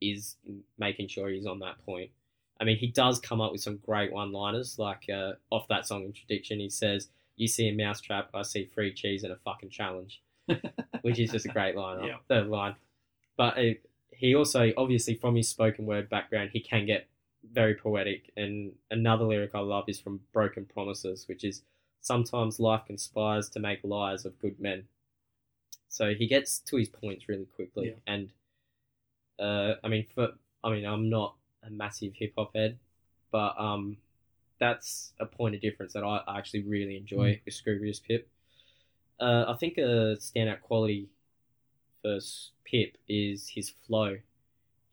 is making sure he's on that point. I mean, he does come up with some great one-liners. Like uh, off that song introduction, he says, "You see a mousetrap, I see free cheese and a fucking challenge," (laughs) which is just a great line. Yeah. Third line, but uh, he also obviously from his spoken word background, he can get very poetic. And another lyric I love is from Broken Promises, which is sometimes life conspires to make liars of good men. So he gets to his points really quickly, Yeah. and uh, I mean, for I mean, I'm not a massive hip hop head, but um, that's a point of difference that I actually really enjoy with Scroobius Pip. Uh, I think a standout quality for Pip is his flow.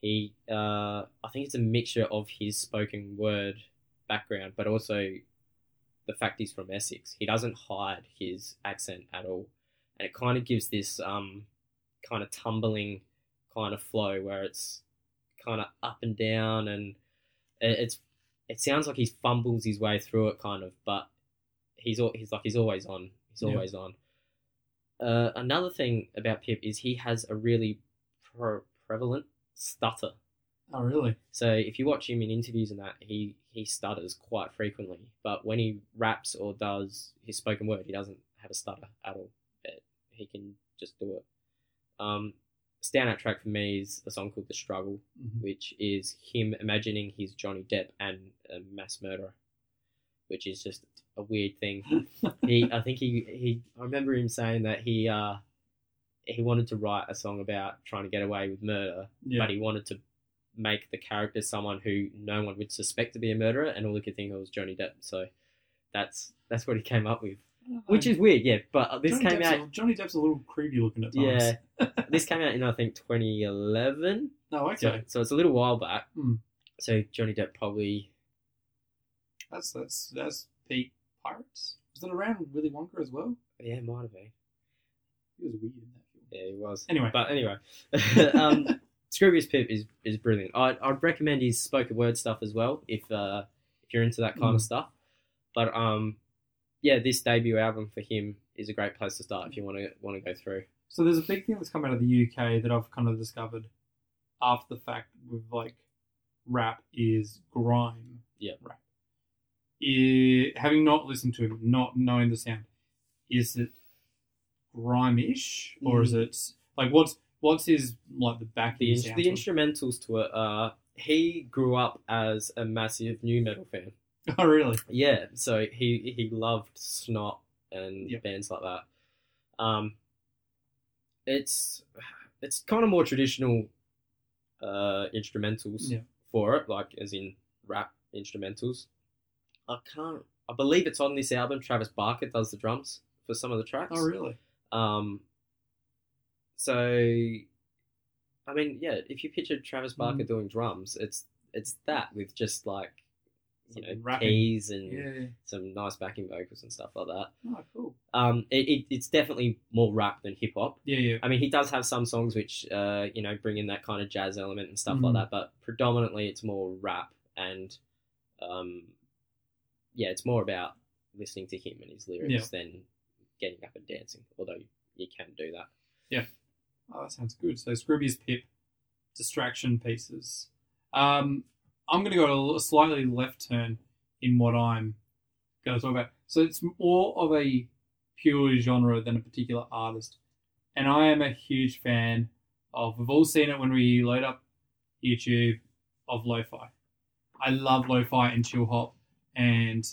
He, uh, I think it's a mixture of his spoken word background, but also the fact he's from Essex. He doesn't hide his accent at all, and it kind of gives this um, kind of tumbling kind of flow where it's kind of up and down, and it, it's it sounds like he fumbles his way through it, kind of, but he's he's like he's always on. He's Yeah. always on. Uh, another thing about Pip is he has a really pre- prevalent stutter. Oh, really? So if you watch him in interviews and that, he he stutters quite frequently. But when he raps or does his spoken word, he doesn't have a stutter at all. It, he can just do it. Um, standout track for me is a song called "The Struggle," Mhm. which is him imagining he's Johnny Depp and a mass murderer, which is just a weird thing. (laughs) he, I think he, he, I remember him saying that he, uh, he wanted to write a song about trying to get away with murder, yeah. but he wanted to make the character someone who no one would suspect to be a murderer, and all he could think of was Johnny Depp. So that's that's what he came up with, which is weird, yeah. But uh, this Johnny came Depp's out, A, Johnny Depp's a little creepy looking at times. yeah, (laughs) this came out in I think 2011. Oh, So, okay. so it's a little while back. Hmm. So Johnny Depp probably That's that's that's peak pirates. Was it around Willy Wonka as well? yeah might have been He was weird in that film. yeah he was. Anyway, But anyway, (laughs) (laughs) um, Scroobius Pip is, is brilliant. I'd, I'd recommend his spoken word stuff as well if uh, if you're into that kind Mm. of stuff. But um, yeah, this debut album for him is a great place to start if you want to want to go through. so there's a big thing that's come out of the UK that I've kind of discovered after the fact with like rap is grime. Yeah. Rap. I- eh, having not listened to him, not knowing the sound, is it grime-ish or is mm. it like what's what's his like the back The, the instrumentals to it are he grew up as a massive nu metal fan. (laughs) Oh really? Yeah, so he he loved Snot and Yep. bands like that. Um, it's it's kind of more traditional uh, instrumentals Yeah. for it, like as in rap instrumentals. I can't. I believe it's on this album. Travis Barker does the drums for some of the tracks. Oh really? Um. So, I mean, yeah, if you picture Travis Barker Mm. doing drums, it's it's that with just like you know Rapping. keys and Yeah. some nice backing vocals and stuff like that. Oh cool. Um, it, it, it's definitely more rap than hip hop. Yeah yeah. I mean, he does have some songs which, uh, you know, bring in that kind of jazz element and stuff Mhm. like that, but predominantly it's more rap and, um, yeah, it's more about listening to him and his lyrics Yeah. than getting up and dancing. Although you can do that. Yeah. Oh, that sounds good. So Scroobius Pip, distraction pieces. Um, I'm going to go a slightly left turn in what I'm going to talk about. So it's more of a pure genre than a particular artist, and I am a huge fan of. We've all seen it when we load up YouTube of lo-fi. I love lo-fi and chill hop and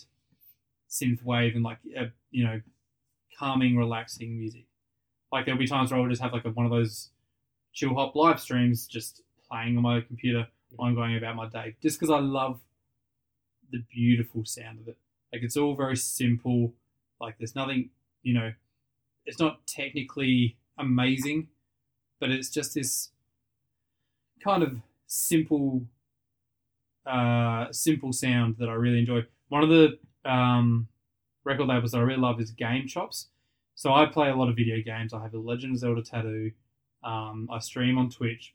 synth wave and like uh, you know calming, relaxing music. Like there'll be times where I'll just have like a, one of those chill hop live streams just playing on my computer I'm going about my day, just because I love the beautiful sound of it. Like it's all very simple. Like there's nothing, you know, it's not technically amazing, but it's just this kind of simple, uh, simple sound that I really enjoy. One of the um, record labels that I really love is Game Chops. So I play a lot of video games. I have a Legend of Zelda tattoo. Um, I stream on Twitch.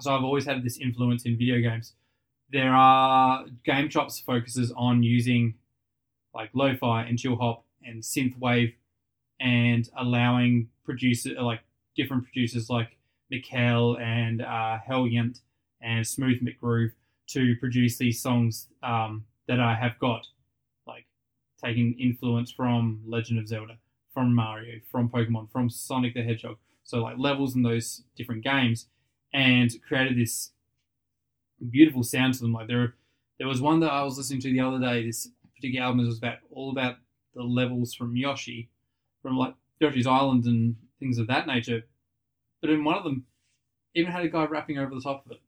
So I've always had this influence in video games. There are Game Chops focuses on using like lo-fi and chill hop and synth wave and allowing producer like different producers like Mikel and uh, and Smooth McGroove to produce these songs um, that I have got like taking influence from Legend of Zelda, from Mario, from Pokemon, from Sonic the Hedgehog. So like levels in those different games, and created this beautiful sound to them. Like there, there was one that I was listening to the other day. This particular album was about all about the levels from Yoshi, from like Yoshi's Island and things of that nature. But in one of them, even had a guy rapping over the top of it,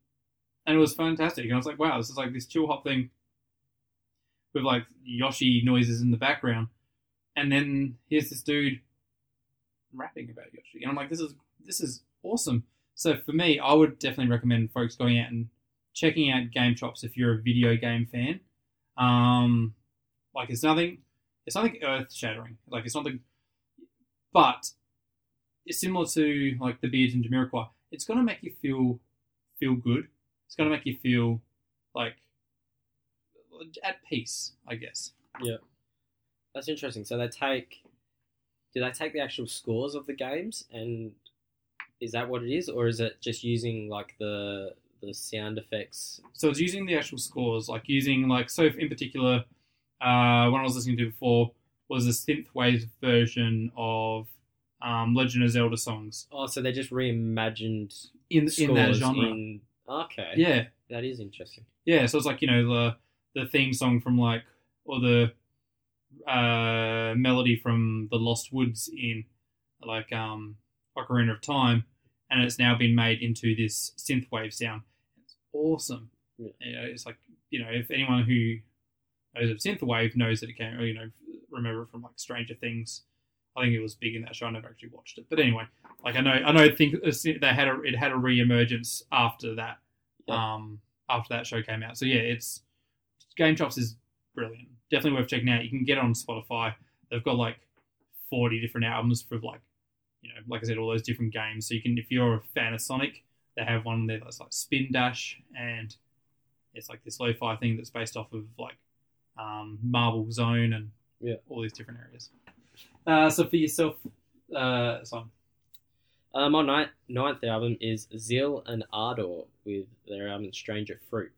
and it was fantastic. And I was like, wow, this is like this chill hop thing with like Yoshi noises in the background, and then here's this dude rapping about Yoshi, and I'm like, this is this is awesome. So for me, I would definitely recommend folks going out and checking out Game Chops if you're a video game fan. Um, like it's nothing, it's nothing earth shattering. Like it's nothing, but it's similar to like the Beards and Jamiroquai. It's gonna make you feel feel good. It's gonna make you feel like at peace, I guess. Yeah, that's interesting. So they take, do they take the actual scores of the games, and is that what it is, or is it just using like the the sound effects? So it's using the actual scores, like using like so. In particular, uh, one I was listening to before was a synthwave version of um, Legend of Zelda songs Oh, so they just reimagined in in that genre. in- okay, Yeah, that is interesting. yeah. So it's like you know the the theme song from like or the uh, melody from the Lost Woods in like um Ocarina of Time, and it's now been made into this synthwave sound. It's awesome. Yeah. You know, it's like you know if anyone who knows of synthwave knows that it came, or, you know, remember it from like Stranger Things. I think it was big in that show. I never actually watched it, but anyway, like I know, I know. I think they had a it had a re-emergence after that. Yeah. Um, after that show came out, so yeah, it's Game Chops is brilliant. Definitely worth checking out. You can get it on Spotify. They've got like forty different albums for like, you know, like I said, all those different games. So you can, if you're a fan of Sonic, they have one there that's like Spin Dash, and it's like this lo-fi thing that's based off of like um, Marble Zone and Yeah. all these different areas. Uh, so for yourself, uh, Simon. Uh, my ninth, ninth album is Zeal and Ardor with their album Stranger Fruit.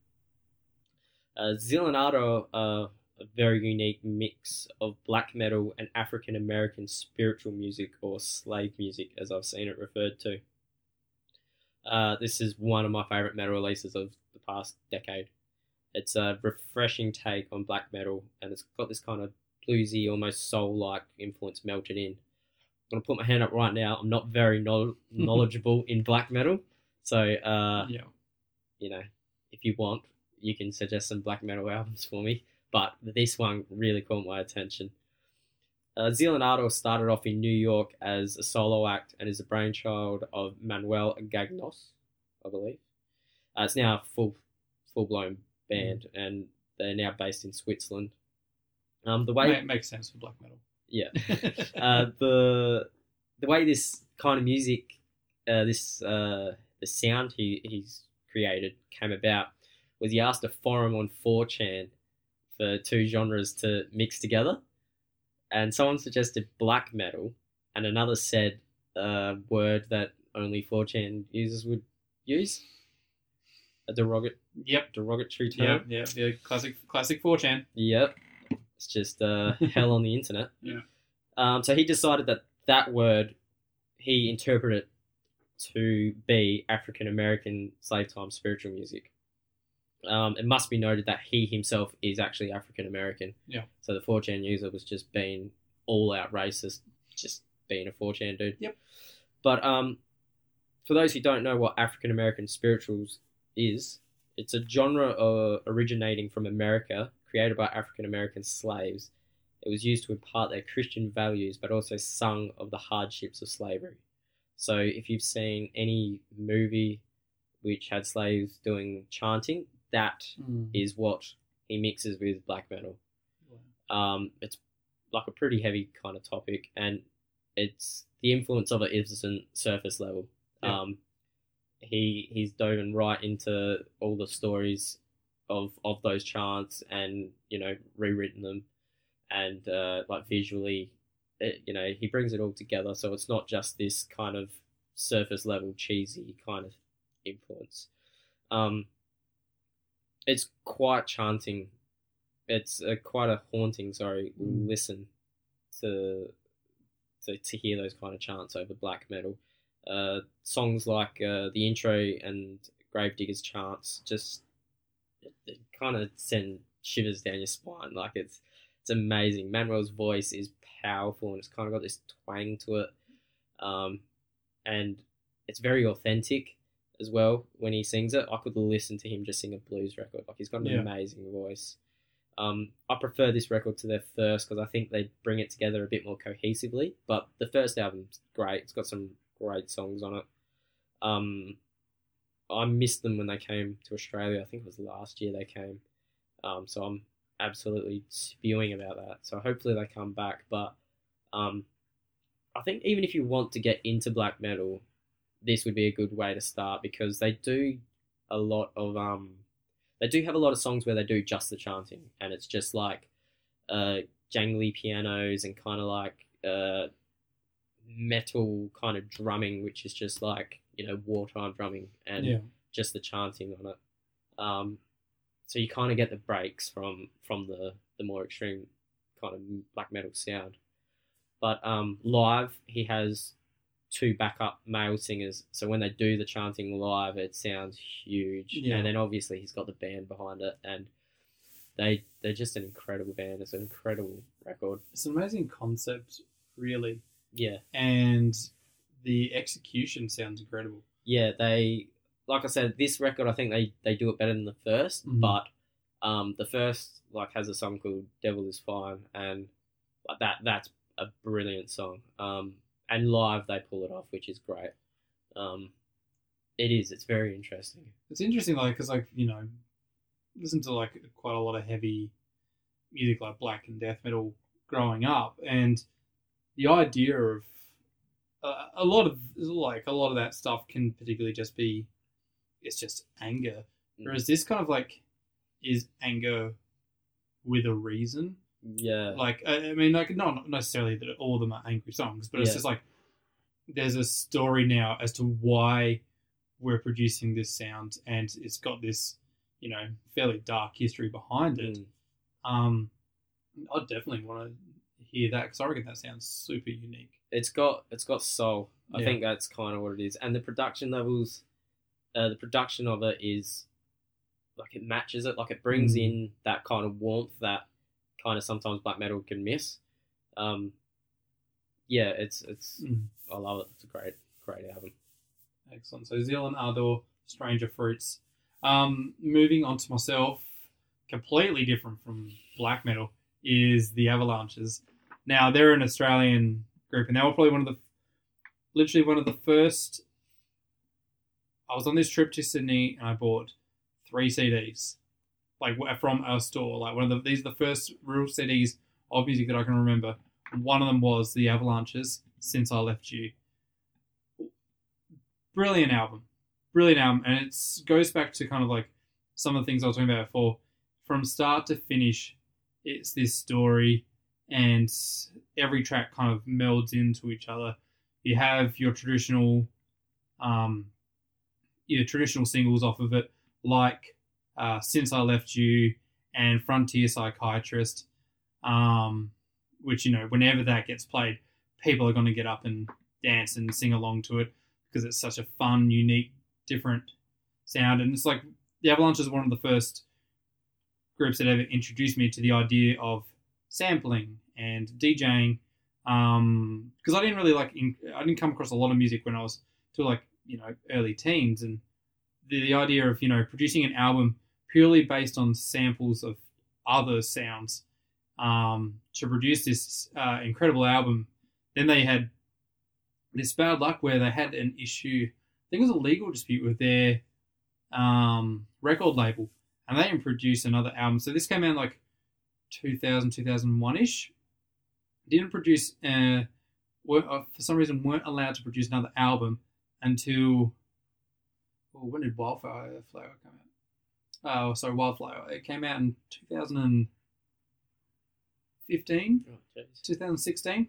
Uh, Zeal and Ardor are a very unique mix of black metal and African American spiritual music or slave music, as I've seen it referred to. Uh, this is one of my favorite metal releases of the past decade. It's a refreshing take on black metal, and it's got this kind of bluesy, almost soul-like influence melted in. I'm gonna put my hand up right now. I'm not very knowl- (laughs) knowledgeable in black metal, so uh, yeah. you know, if you want, you can suggest some black metal albums for me. But this one really caught my attention. Uh, started off in New York as a solo act and is a brainchild of Manuel Gagneux, I believe. Uh, it's now a full full blown band, and they're now based in Switzerland. Um, the way it makes sense for black metal. yeah, (laughs) uh, the the way this kind of music, uh, this uh, the sound he he's created came about was he asked a forum on 4chan for two genres to mix together, and someone suggested black metal, and another said a word that only 4chan users would use, a derogatory yep. derogatory term. Yeah, yeah, yeah. Classic, classic 4chan. Yep. It's just uh, (laughs) hell on the internet. Yeah. Um, so he decided that that word he interpreted to be African American slave time spiritual music. Um, it must be noted that he himself is actually African American. Yeah. So the 4chan user was just being all out racist, just being a 4chan dude. Yep. But um, for those who don't know what African American spirituals is, it's a genre uh, originating from America, created by African American slaves. It was used to impart their Christian values, but also sung of the hardships of slavery. So, if you've seen any movie which had slaves doing chanting, that is what he mixes with black metal. Um, it's like a pretty heavy kind of topic, and it's the influence of it isn't surface level. Yeah. Um, he he's dove right into all the stories of of those chants, and you know rewritten them, and uh, like visually, it, you know he brings it all together. So it's not just this kind of surface level cheesy kind of influence. Um, it's quite chanting. It's uh, quite a haunting. Sorry, Mm. listen to to to hear those kind of chants over black metal. Uh, songs like uh, the intro and Gravediggers chants just it, it kind of send shivers down your spine. Like it's it's amazing. Manuel's voice is powerful and it's kind of got this twang to it, um, and it's very authentic as well when he sings it. I could listen to him just sing a blues record. Like he's got an Yeah. amazing voice. Um, I prefer this record to their first because I think they bring it together a bit more cohesively. But the first album's great. It's got some great songs on it. Um, I missed them when they came to Australia. I think it was last year they came. Um, so I'm absolutely spewing about that. So hopefully they come back. But um, I think even if you want to get into black metal, this would be a good way to start because they do a lot of um, they do have a lot of songs where they do just the chanting, and it's just like uh, jangly pianos and kind of like uh, metal kind of drumming, which is just like you know wartime drumming and yeah. just the chanting on it. Um, so you kind of get the breaks from from the the more extreme kind of black metal sound. But um, live, he has two backup male singers, so when they do the chanting live, it sounds huge. Yeah. And then obviously he's got the band behind it, and they they're just an incredible band. It's an incredible record. It's an amazing concept, really, Yeah, and the execution sounds incredible. yeah. They like I said, this record I think they they do it better than the 1st Mhm. but um, the first like has a song called "Devil Is Fine," and like that that's a brilliant song. Um, and live they pull it off, which is great. Um, it is. It's very interesting. It's interesting, like, because, like, you know, listen to, like, quite a lot of heavy music, like black and death metal growing up, and the idea of uh, a lot of, like, a lot of that stuff can particularly just be, it's just anger. Mm. Whereas this kind of, like, is anger with a reason. Yeah, Like, I, I mean, like, not necessarily that all of them are angry songs, but it's Yeah. just like, there's a story now as to why we're producing this sound, and it's got this, you know, fairly dark history behind it. Mm. Um, I definitely want to hear that because I reckon that sounds super unique. it's got it's got soul. I Yeah. think that's kind of what it is, and the production levels, uh, the production of it is like it matches it. Like it brings Mm. in that kind of warmth that kind of sometimes black metal can miss. Um, yeah, it's it's Mm. I love it. It's a great great album. Excellent. So Zeal and Ardor, Stranger Fruits. Um, moving on to myself, completely different from black metal, is the Avalanches. Now they're an Australian group, and they were probably one of the, literally one of the first. I was on this trip to Sydney, and I bought three CDs, like from our store. Like one of the these are the first real CDs of music that I can remember. One of them was the Avalanches. Since I left you, brilliant album, brilliant album, and it goes back to kind of like some of the things I was talking about before. From start to finish, it's this story, and every track kind of melds into each other. You have your traditional, um, your traditional singles off of it, like uh, "Since I Left You" and "Frontier Psychiatrist," um, which you know, whenever that gets played, people are going to get up and dance and sing along to it because it's such a fun, unique, different sound. And it's like the Avalanche is one of the first groups that ever introduced me to the idea of sampling and DJing. Um, because I didn't really like, I didn't come across a lot of music when I was to like you know early teens, and the, the idea of you know producing an album purely based on samples of other sounds um, to produce this uh, incredible album. Then they had this bad luck where they had an issue. I think it was a legal dispute with their um, record label, and they didn't produce another album. So this came out like 2000, 2001 ish. Didn't produce, uh, were, uh, for some reason, weren't allowed to produce another album until. Oh, when did Wildflower Flower come out? Oh, sorry, Wildflower. It came out in 2015. Oh, 2016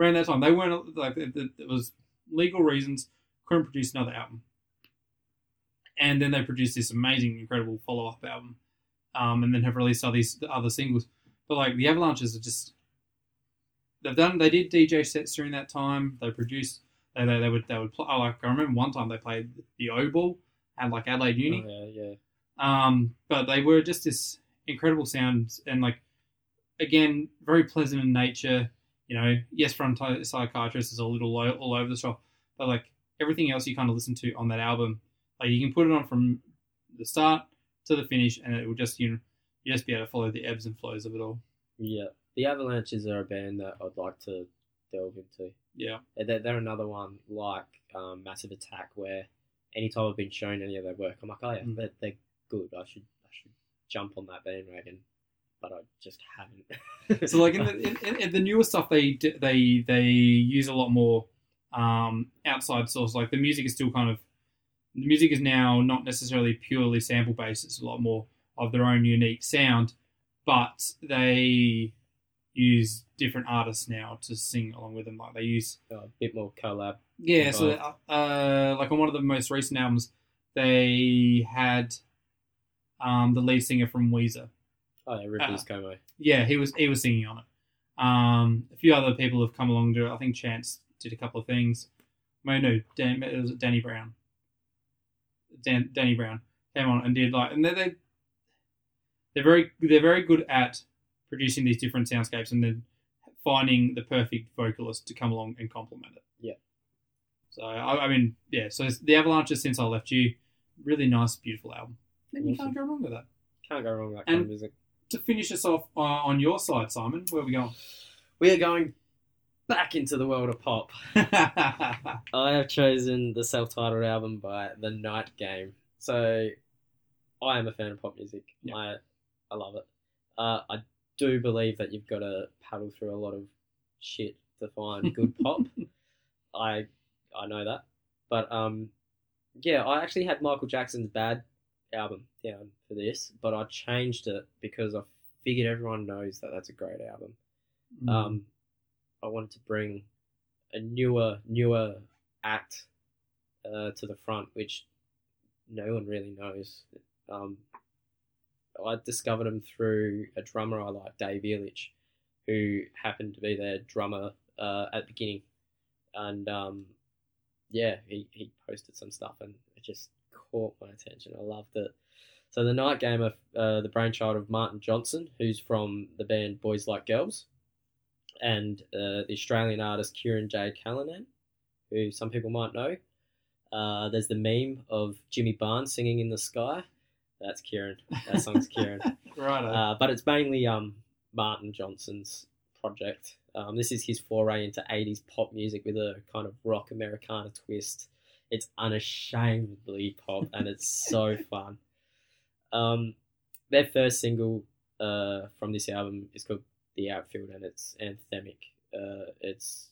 around that time. They weren't like it, it, it was legal reasons couldn't produce another album. And then they produced this amazing incredible follow-up album um, and then have released all these other singles. But like the avalanches are just they've done they did dj sets during that time. They produced they, they, they would they would play oh, like i remember one time they played the o ball at like adelaide uni. Oh, yeah, yeah. Um, but they were just this incredible sound and like again very pleasant in nature. You know, yes, Frontier Psychiatrist is a little all, all over the shop, but like everything else you kind of listen to on that album, like you can put it on from the start to the finish, and it will just you know you just be able to follow the ebbs and flows of it all. Yeah, the Avalanches are a band that I'd like to delve into. Yeah, They're, they're another one like um, Massive Attack, where anytime I've been shown any of their work, I'm like, oh yeah, Mm. they're, they're good. I should I should jump on that bandwagon. but I just haven't. (laughs) So like in the in, in, the newer stuff, they they they use a lot more um, outside source. Like the music is still kind of the music is now not necessarily purely sample based. It's a lot more of their own unique sound, but they use different artists now to sing along with them. Like they use a bit more collab. yeah. So uh, uh, like on one of the most recent albums, they had um, the lead singer from Weezer. Oh yeah, Rivers Cuomo. Yeah, he was he was singing on it. Um, a few other people have come along to it. I think Chance did a couple of things. No, no, Dan, it was Danny Brown. Dan, Danny Brown came on and did like, and they they they're very they're very good at producing these different soundscapes and then finding the perfect vocalist to come along and complement it. Yeah. So I, I mean, yeah. So the Avalanches since I left you, really nice, beautiful album. And you can't go wrong with that. Can't go wrong with that kind And- of music. To finish us off uh, on your side, Simon, where are we going? We are going back into the world of pop. (laughs) I have chosen the self-titled album by The Night Game. So, I am a fan of pop music. Yeah. I I love it. Uh, I do believe that you've got to paddle through a lot of shit to find good (laughs) pop. I I know that, but um, yeah, I actually had Michael Jackson's Bad album down for this, but I changed it because I figured everyone knows that that's a great album Mm. um, I wanted to bring a newer, newer act uh, to the front, which no one really knows. Um, I discovered him through a drummer I like, Dave Elitch, who happened to be their drummer uh, at the beginning, and um, yeah, he, he posted some stuff and it just caught my attention. I loved it. So the night game of uh, the brainchild of Martin Johnson, who's from the band Boys Like Girls and uh, the Australian artist Kirin J. Callinan, who some people might know. Uh, there's the meme of Jimmy Barnes singing in the sky. That's Kirin. That song's Kirin. (laughs) right. Uh, but it's mainly um, Martin Johnson's project. Um, this is his foray into 80s pop music with a kind of rock Americana twist. It's unashamedly pop and it's so (laughs) fun. Um, their first single uh, from this album is called The Outfield and it's anthemic. Uh, it's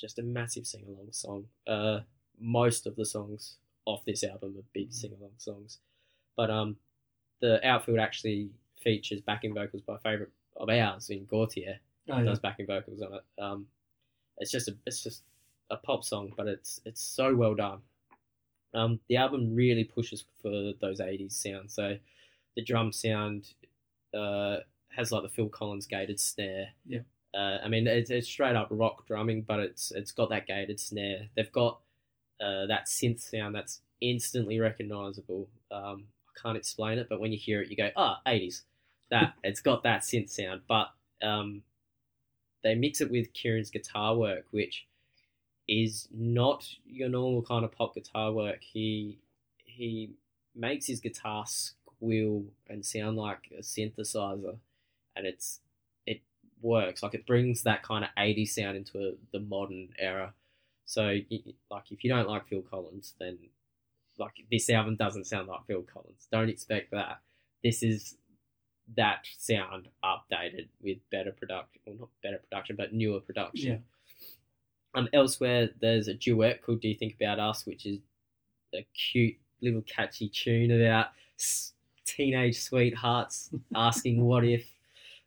just a massive sing along song. Uh, most of the songs off this album are big sing along songs. But um, the outfield actually features backing vocals by a favourite of ours in Gotye Oh, yeah. does backing vocals on it. Um, it's just a it's just a pop song, but it's it's so well done. Um, the album really pushes for those '80s sounds. So the drum sound uh, has like the Phil Collins gated snare. Yeah. Uh, I mean, it's, it's straight up rock drumming, but it's it's got that gated snare. They've got uh, that synth sound that's instantly recognizable. Um, I can't explain it, but when you hear it, you go, "Ah, 80s." (laughs) That it's got that synth sound, but um, they mix it with Kirin's guitar work, which is not your normal kind of pop guitar work. He he makes his guitar squeal and sound like a synthesizer, and it's it works. Like it brings that kind of 80s sound into a, the modern era. So, like, if you don't like Phil Collins, then like this album doesn't sound like Phil Collins. Don't expect that. This is that sound updated with better production, well, not better production, but newer production. Yeah. Um, elsewhere, there's a duet called "Do You Think About Us," which is a cute little catchy tune about teenage sweethearts (laughs) asking "What if."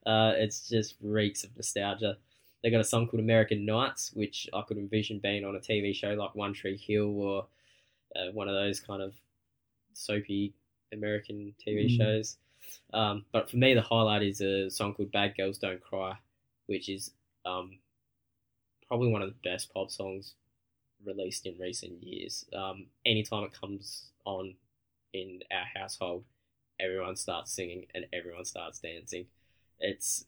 Uh, it's just reeks of nostalgia. They got a song called "American Nights," which I could envision being on a TV show like One Tree Hill or uh, one of those kind of soapy American TV Mm. shows. Um, but for me, the highlight is a song called "Bad Girls Don't Cry," which is um, probably one of the best pop songs released in recent years. Um, anytime it comes on in our household, everyone starts singing and everyone starts dancing. It's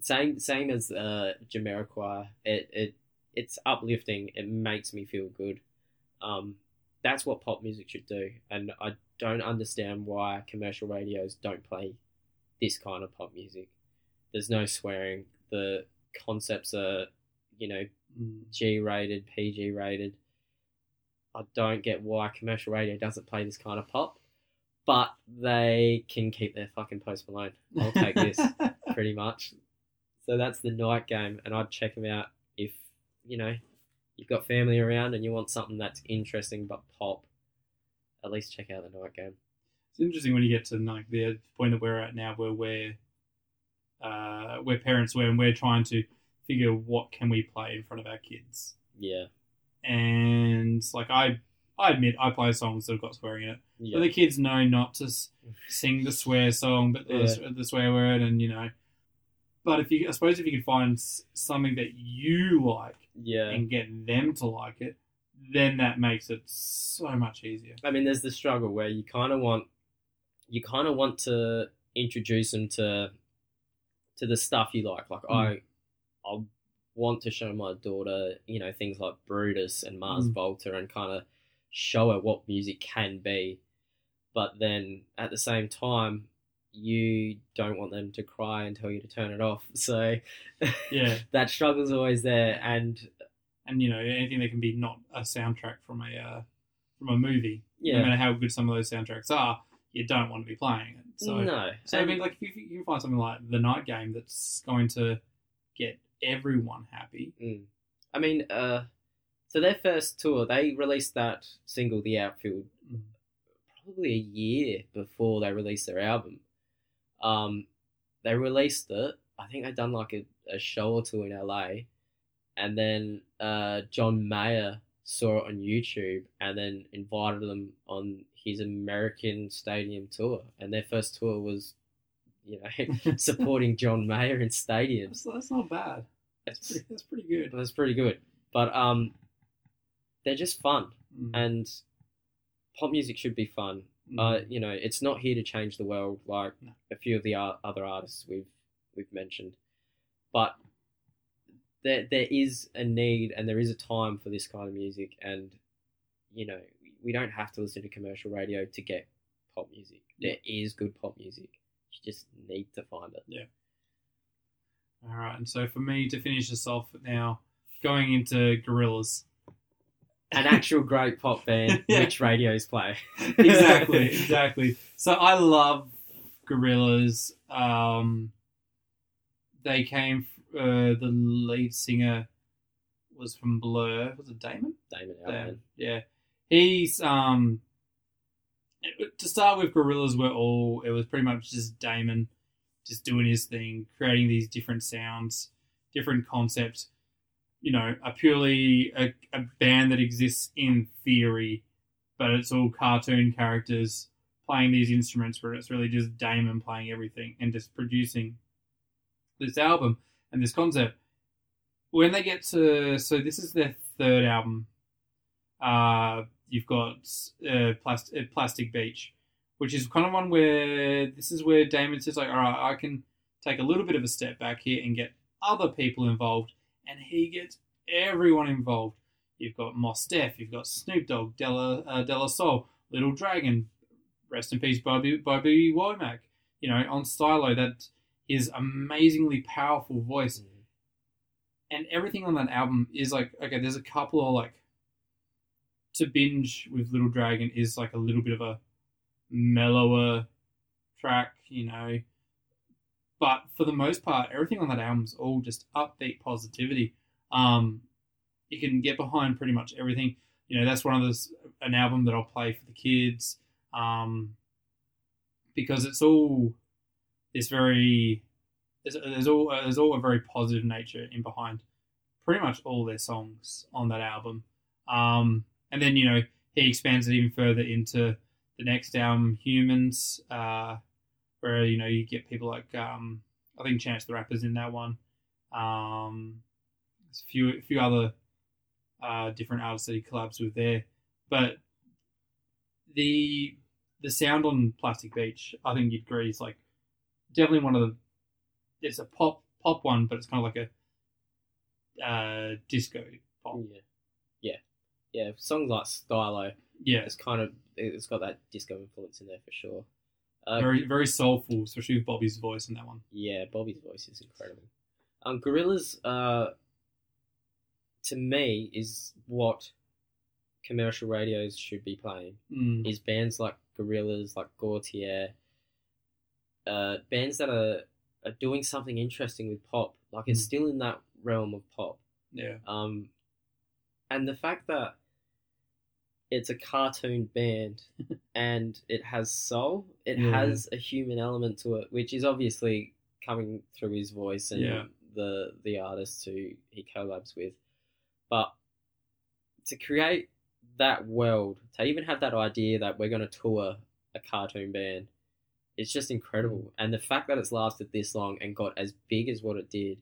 same same as uh, Jamiroquai. It it it's uplifting. It makes me feel good. Um, that's what pop music should do, and I don't understand why commercial radios don't play this kind of pop music. There's no swearing. The concepts are, you know, Mm. G rated, PG rated. I don't get why commercial radio doesn't play this kind of pop. but they can keep their fucking Post Malone. I'll take this (laughs) pretty much. So that's the night game, and I'd check them out if you know you've got family around and you want something that's interesting but pop. At least check out the night game. It's interesting when you get to like the point that we're at now, where we're uh, we're parents, where and we're trying to figure what can we play in front of our kids. Yeah, And like I, I admit I play songs that have got swearing in it, yeah, but the kids know not to s- sing the swear song, but the, the swear word, and you know. But if you, I suppose, if you can find s- something that you like yeah. and get them to like it, then that makes it so much easier. I mean, there's the struggle where you kind of want, you kind of want to introduce them to, to the stuff you like. Like mm. I, I want to show my daughter, you know, things like Brutus and Mars Mm. Volta, and kind of show her what music can be. But then at the same time, you don't want them to cry and tell you to turn it off. (laughs) So Yeah. (laughs) that struggle's always there. And and you know anything that can be not a soundtrack from a uh, from a movie, yeah, no matter how good some of those soundtracks are, you don't want to be playing it. So, no. so I mean, like if you, you find something like the night game that's going to get everyone happy. Mm. I mean, uh, so their first tour, they released that single, The Outfield, Mm. probably a year before they released their album. Um, they released it. I think they'd done like a, a show or two in LA, and then uh, John Mayer saw it on YouTube and then invited them on his American stadium tour. And their first tour was, you know, (laughs) supporting John Mayer in stadiums. That's, that's not bad. That's It's, pretty, that's pretty good. that's pretty good. But um, they're just fun, Mm. and pop music should be fun. Mm. Uh, you know, it's not here to change the world like No. a few of the ar- other artists we've we've mentioned, but there there is a need and there is a time for this kind of music, and you know, we don't have to listen to commercial radio to get pop music. There is good pop music. You just need to find it. All right, and so for me to finish this off now, going into Gorillaz. An actual great pop band (laughs) Yeah. which radios play. (laughs) exactly, exactly. So I love Gorillaz. Um, they came. Uh, the lead singer was from Blur. Was it Damon? Damon Damon. Albarn. Yeah, he's um. it- To start with, Gorillaz were all. It was pretty much just Damon, just doing his thing, creating these different sounds, different concepts. You know, a purely a, a band that exists in theory, but it's all cartoon characters playing these instruments where it's really just Damon playing everything and just producing this album and this concept. When they get to so this is their third album. Uh, you've got uh, uh, Plastic Beach, which is kind of one where this is where Damon says like, all right, I can take a little bit of a step back here and get other people involved, and he gets everyone involved. You've got Mos Def, you've got Snoop Dogg, De La uh, De La Soul, Little Dragon, rest in peace, Bobby Bobby Womack. You know, on Stylo, that his amazingly powerful voice, and everything on that album is like okay. There's a couple of like to binge with Little Dragon is like a little bit of a mellower track, you know. But for the most part, everything on that album is all just upbeat positivity. Um, you can get behind pretty much everything. You know, that's one of those an album that I'll play for the kids. Um, because it's all this very there's, there's all there's all a very positive nature in behind pretty much all their songs on that album. Um, and then you know he expands it even further into the next album, Humanz, uh, where you know you get people like um, I think Chance the Rapper's in that one. Um, there's a few a few other uh, different artists that he collabs with there, but the the sound on Plastic Beach, I think you'd agree, is like definitely one of the. It's a pop pop one, but it's kind of like a uh, disco pop. Yeah, yeah, yeah. Songs like Stylo, Yeah, it's kind of it's got that disco influence in there for sure. Uh, very very soulful, especially with Bobby's voice in that one. yeah, Bobby's voice is incredible. Um, Gorillaz, uh, to me, is what commercial radios should be playing. Mm. Is bands like Gorillaz, like Gotye, uh, bands that are are doing something interesting with pop. Like it's Mm. still in that realm of pop. Yeah. Um, and the fact that it's a cartoon band (laughs) and it has soul, it Yeah. has a human element to it, which is obviously coming through his voice and Yeah. the the artist who he collabs with. But to create that world, to even have that idea that we're going to tour a cartoon band, it's just incredible. Mm. And the fact that it's lasted this long and got as big as what it did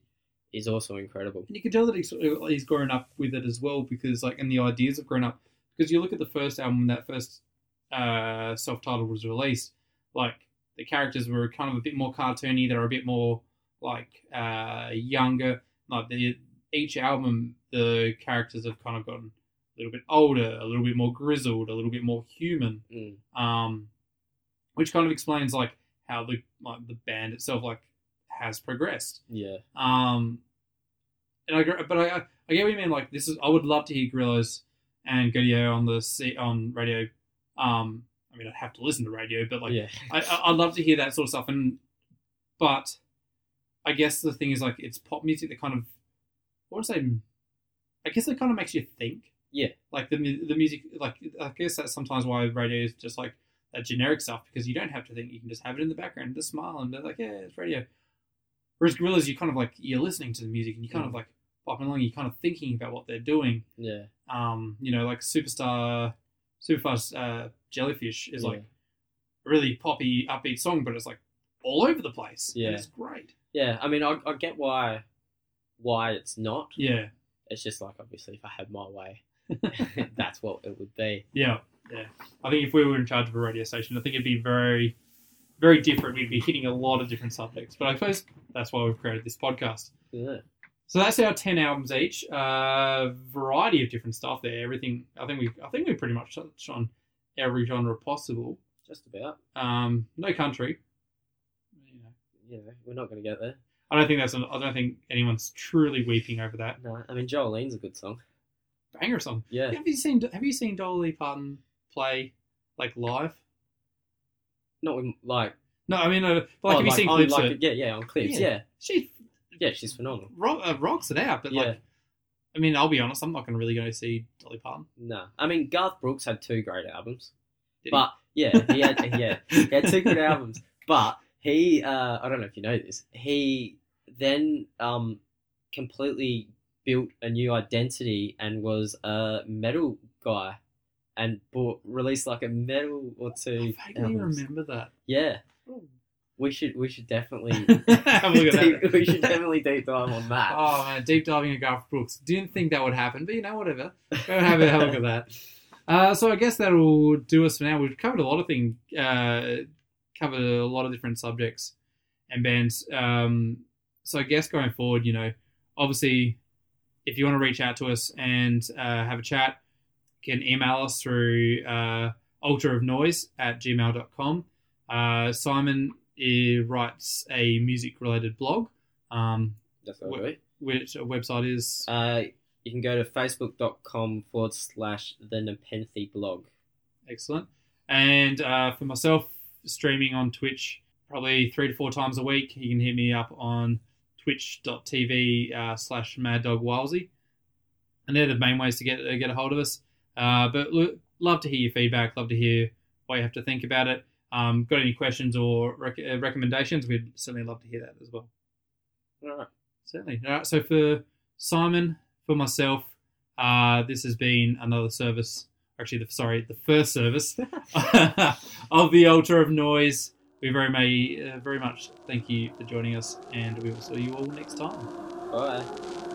is also incredible. And you can tell that he's, he's grown up with it as well because, like, and the ideas have grown up. Because you look at the first album, when that first uh, self titled was released, like, the characters were kind of a bit more cartoony. They were a bit more, like, uh, younger. Like, the, each album, the characters have kind of gotten a little bit older, a little bit more grizzled, a little bit more human. Mm. um, which kind of explains like how the like the band itself like has progressed. Yeah. Um, and I but I I I get what you mean. Like this is I would love to hear Gorillaz and Gotye on the C, on radio. Um, I mean I'd have to listen to radio, but like yeah. I I'd love to hear that sort of stuff. And but I guess the thing is like it's pop music that kind of I to say I guess it kind of makes you think. Yeah. Like the the music like I guess that's sometimes why radio is just like that generic stuff because you don't have to think you can just have it in the background just smile and be like yeah it's radio. Whereas Gorillaz you kind of like you're listening to the music and you kind of Mm. like popping along you're kind of thinking about what they're doing. Yeah. Um, you know like superstar superfast uh, jellyfish is yeah. like a really poppy, upbeat song, but it's like all over the place. Yeah. it's great. Yeah, I mean, I, I get why why it's not. Yeah, It's just like obviously, if I had my way, (laughs) that's what it would be. yeah, yeah. I think if we were in charge of a radio station, I think it'd be very, very different. We'd be hitting a lot of different subjects. But I suppose that's why we've created this podcast. Yeah, So that's our ten albums each. Uh, variety of different stuff there. Everything. I think we. I think we pretty much touched on every genre possible. just about. Um, no country. You know, You we're not going to get there. I don't think that's. An, I don't think anyone's truly weeping over that No, I mean, Jolene's a good song. banger song. Yeah, Have you seen Have you seen Dolly Parton play like live? not with, like. No, I mean, uh, but, like oh, have you like, seen on, clips? like, of, yeah, yeah, on clips. Yeah. Yeah, she yeah, she's phenomenal. rock, uh, rocks it out. But Yeah. like, I mean, I'll be honest, I'm not going to really go see Dolly Parton. No, I mean, Garth Brooks had two great albums, Did he? but yeah, he had yeah, he had two good albums. But he, uh, I don't know if you know this, he then um, completely built a new identity and was a metal guy, and bought, released like a metal or two. I vaguely albums. remember that. Yeah, we should we should definitely (laughs) Have a look at deep- that. we should definitely deep dive on that. Oh man, deep diving at Garth Brooks. Didn't think that would happen, but you know, whatever. Go have a look at that. Uh, so I guess that'll do us for now. We've covered a lot of things, uh, covered a lot of different subjects and bands. Um, so I guess going forward, you know, obviously, if you want to reach out to us and uh, have a chat, you can email us through uh, altar of noise at gmail.com. Uh, Simon eh, writes a music related blog. Um, That's what I which website is Uh, you can go to facebook.com forward slash the Nepenthe blog. excellent. And uh, for myself, streaming on Twitch probably three to four times a week. You can hit me up on twitch.tv uh, slash Mad Dog Wilesy. And they're the main ways to get uh, get a hold of us. Uh, but look, love to hear your feedback. Love to hear what you have to think about it. Um, got any questions or rec- uh, recommendations? We'd certainly love to hear that as well. All right. Certainly. All right. So for Simon, for myself, uh, this has been another service. Actually, the, sorry, the first service (laughs) (laughs) of the Altar of Noise. We very may uh, very much thank you for joining us, and we will see you all next time. Bye.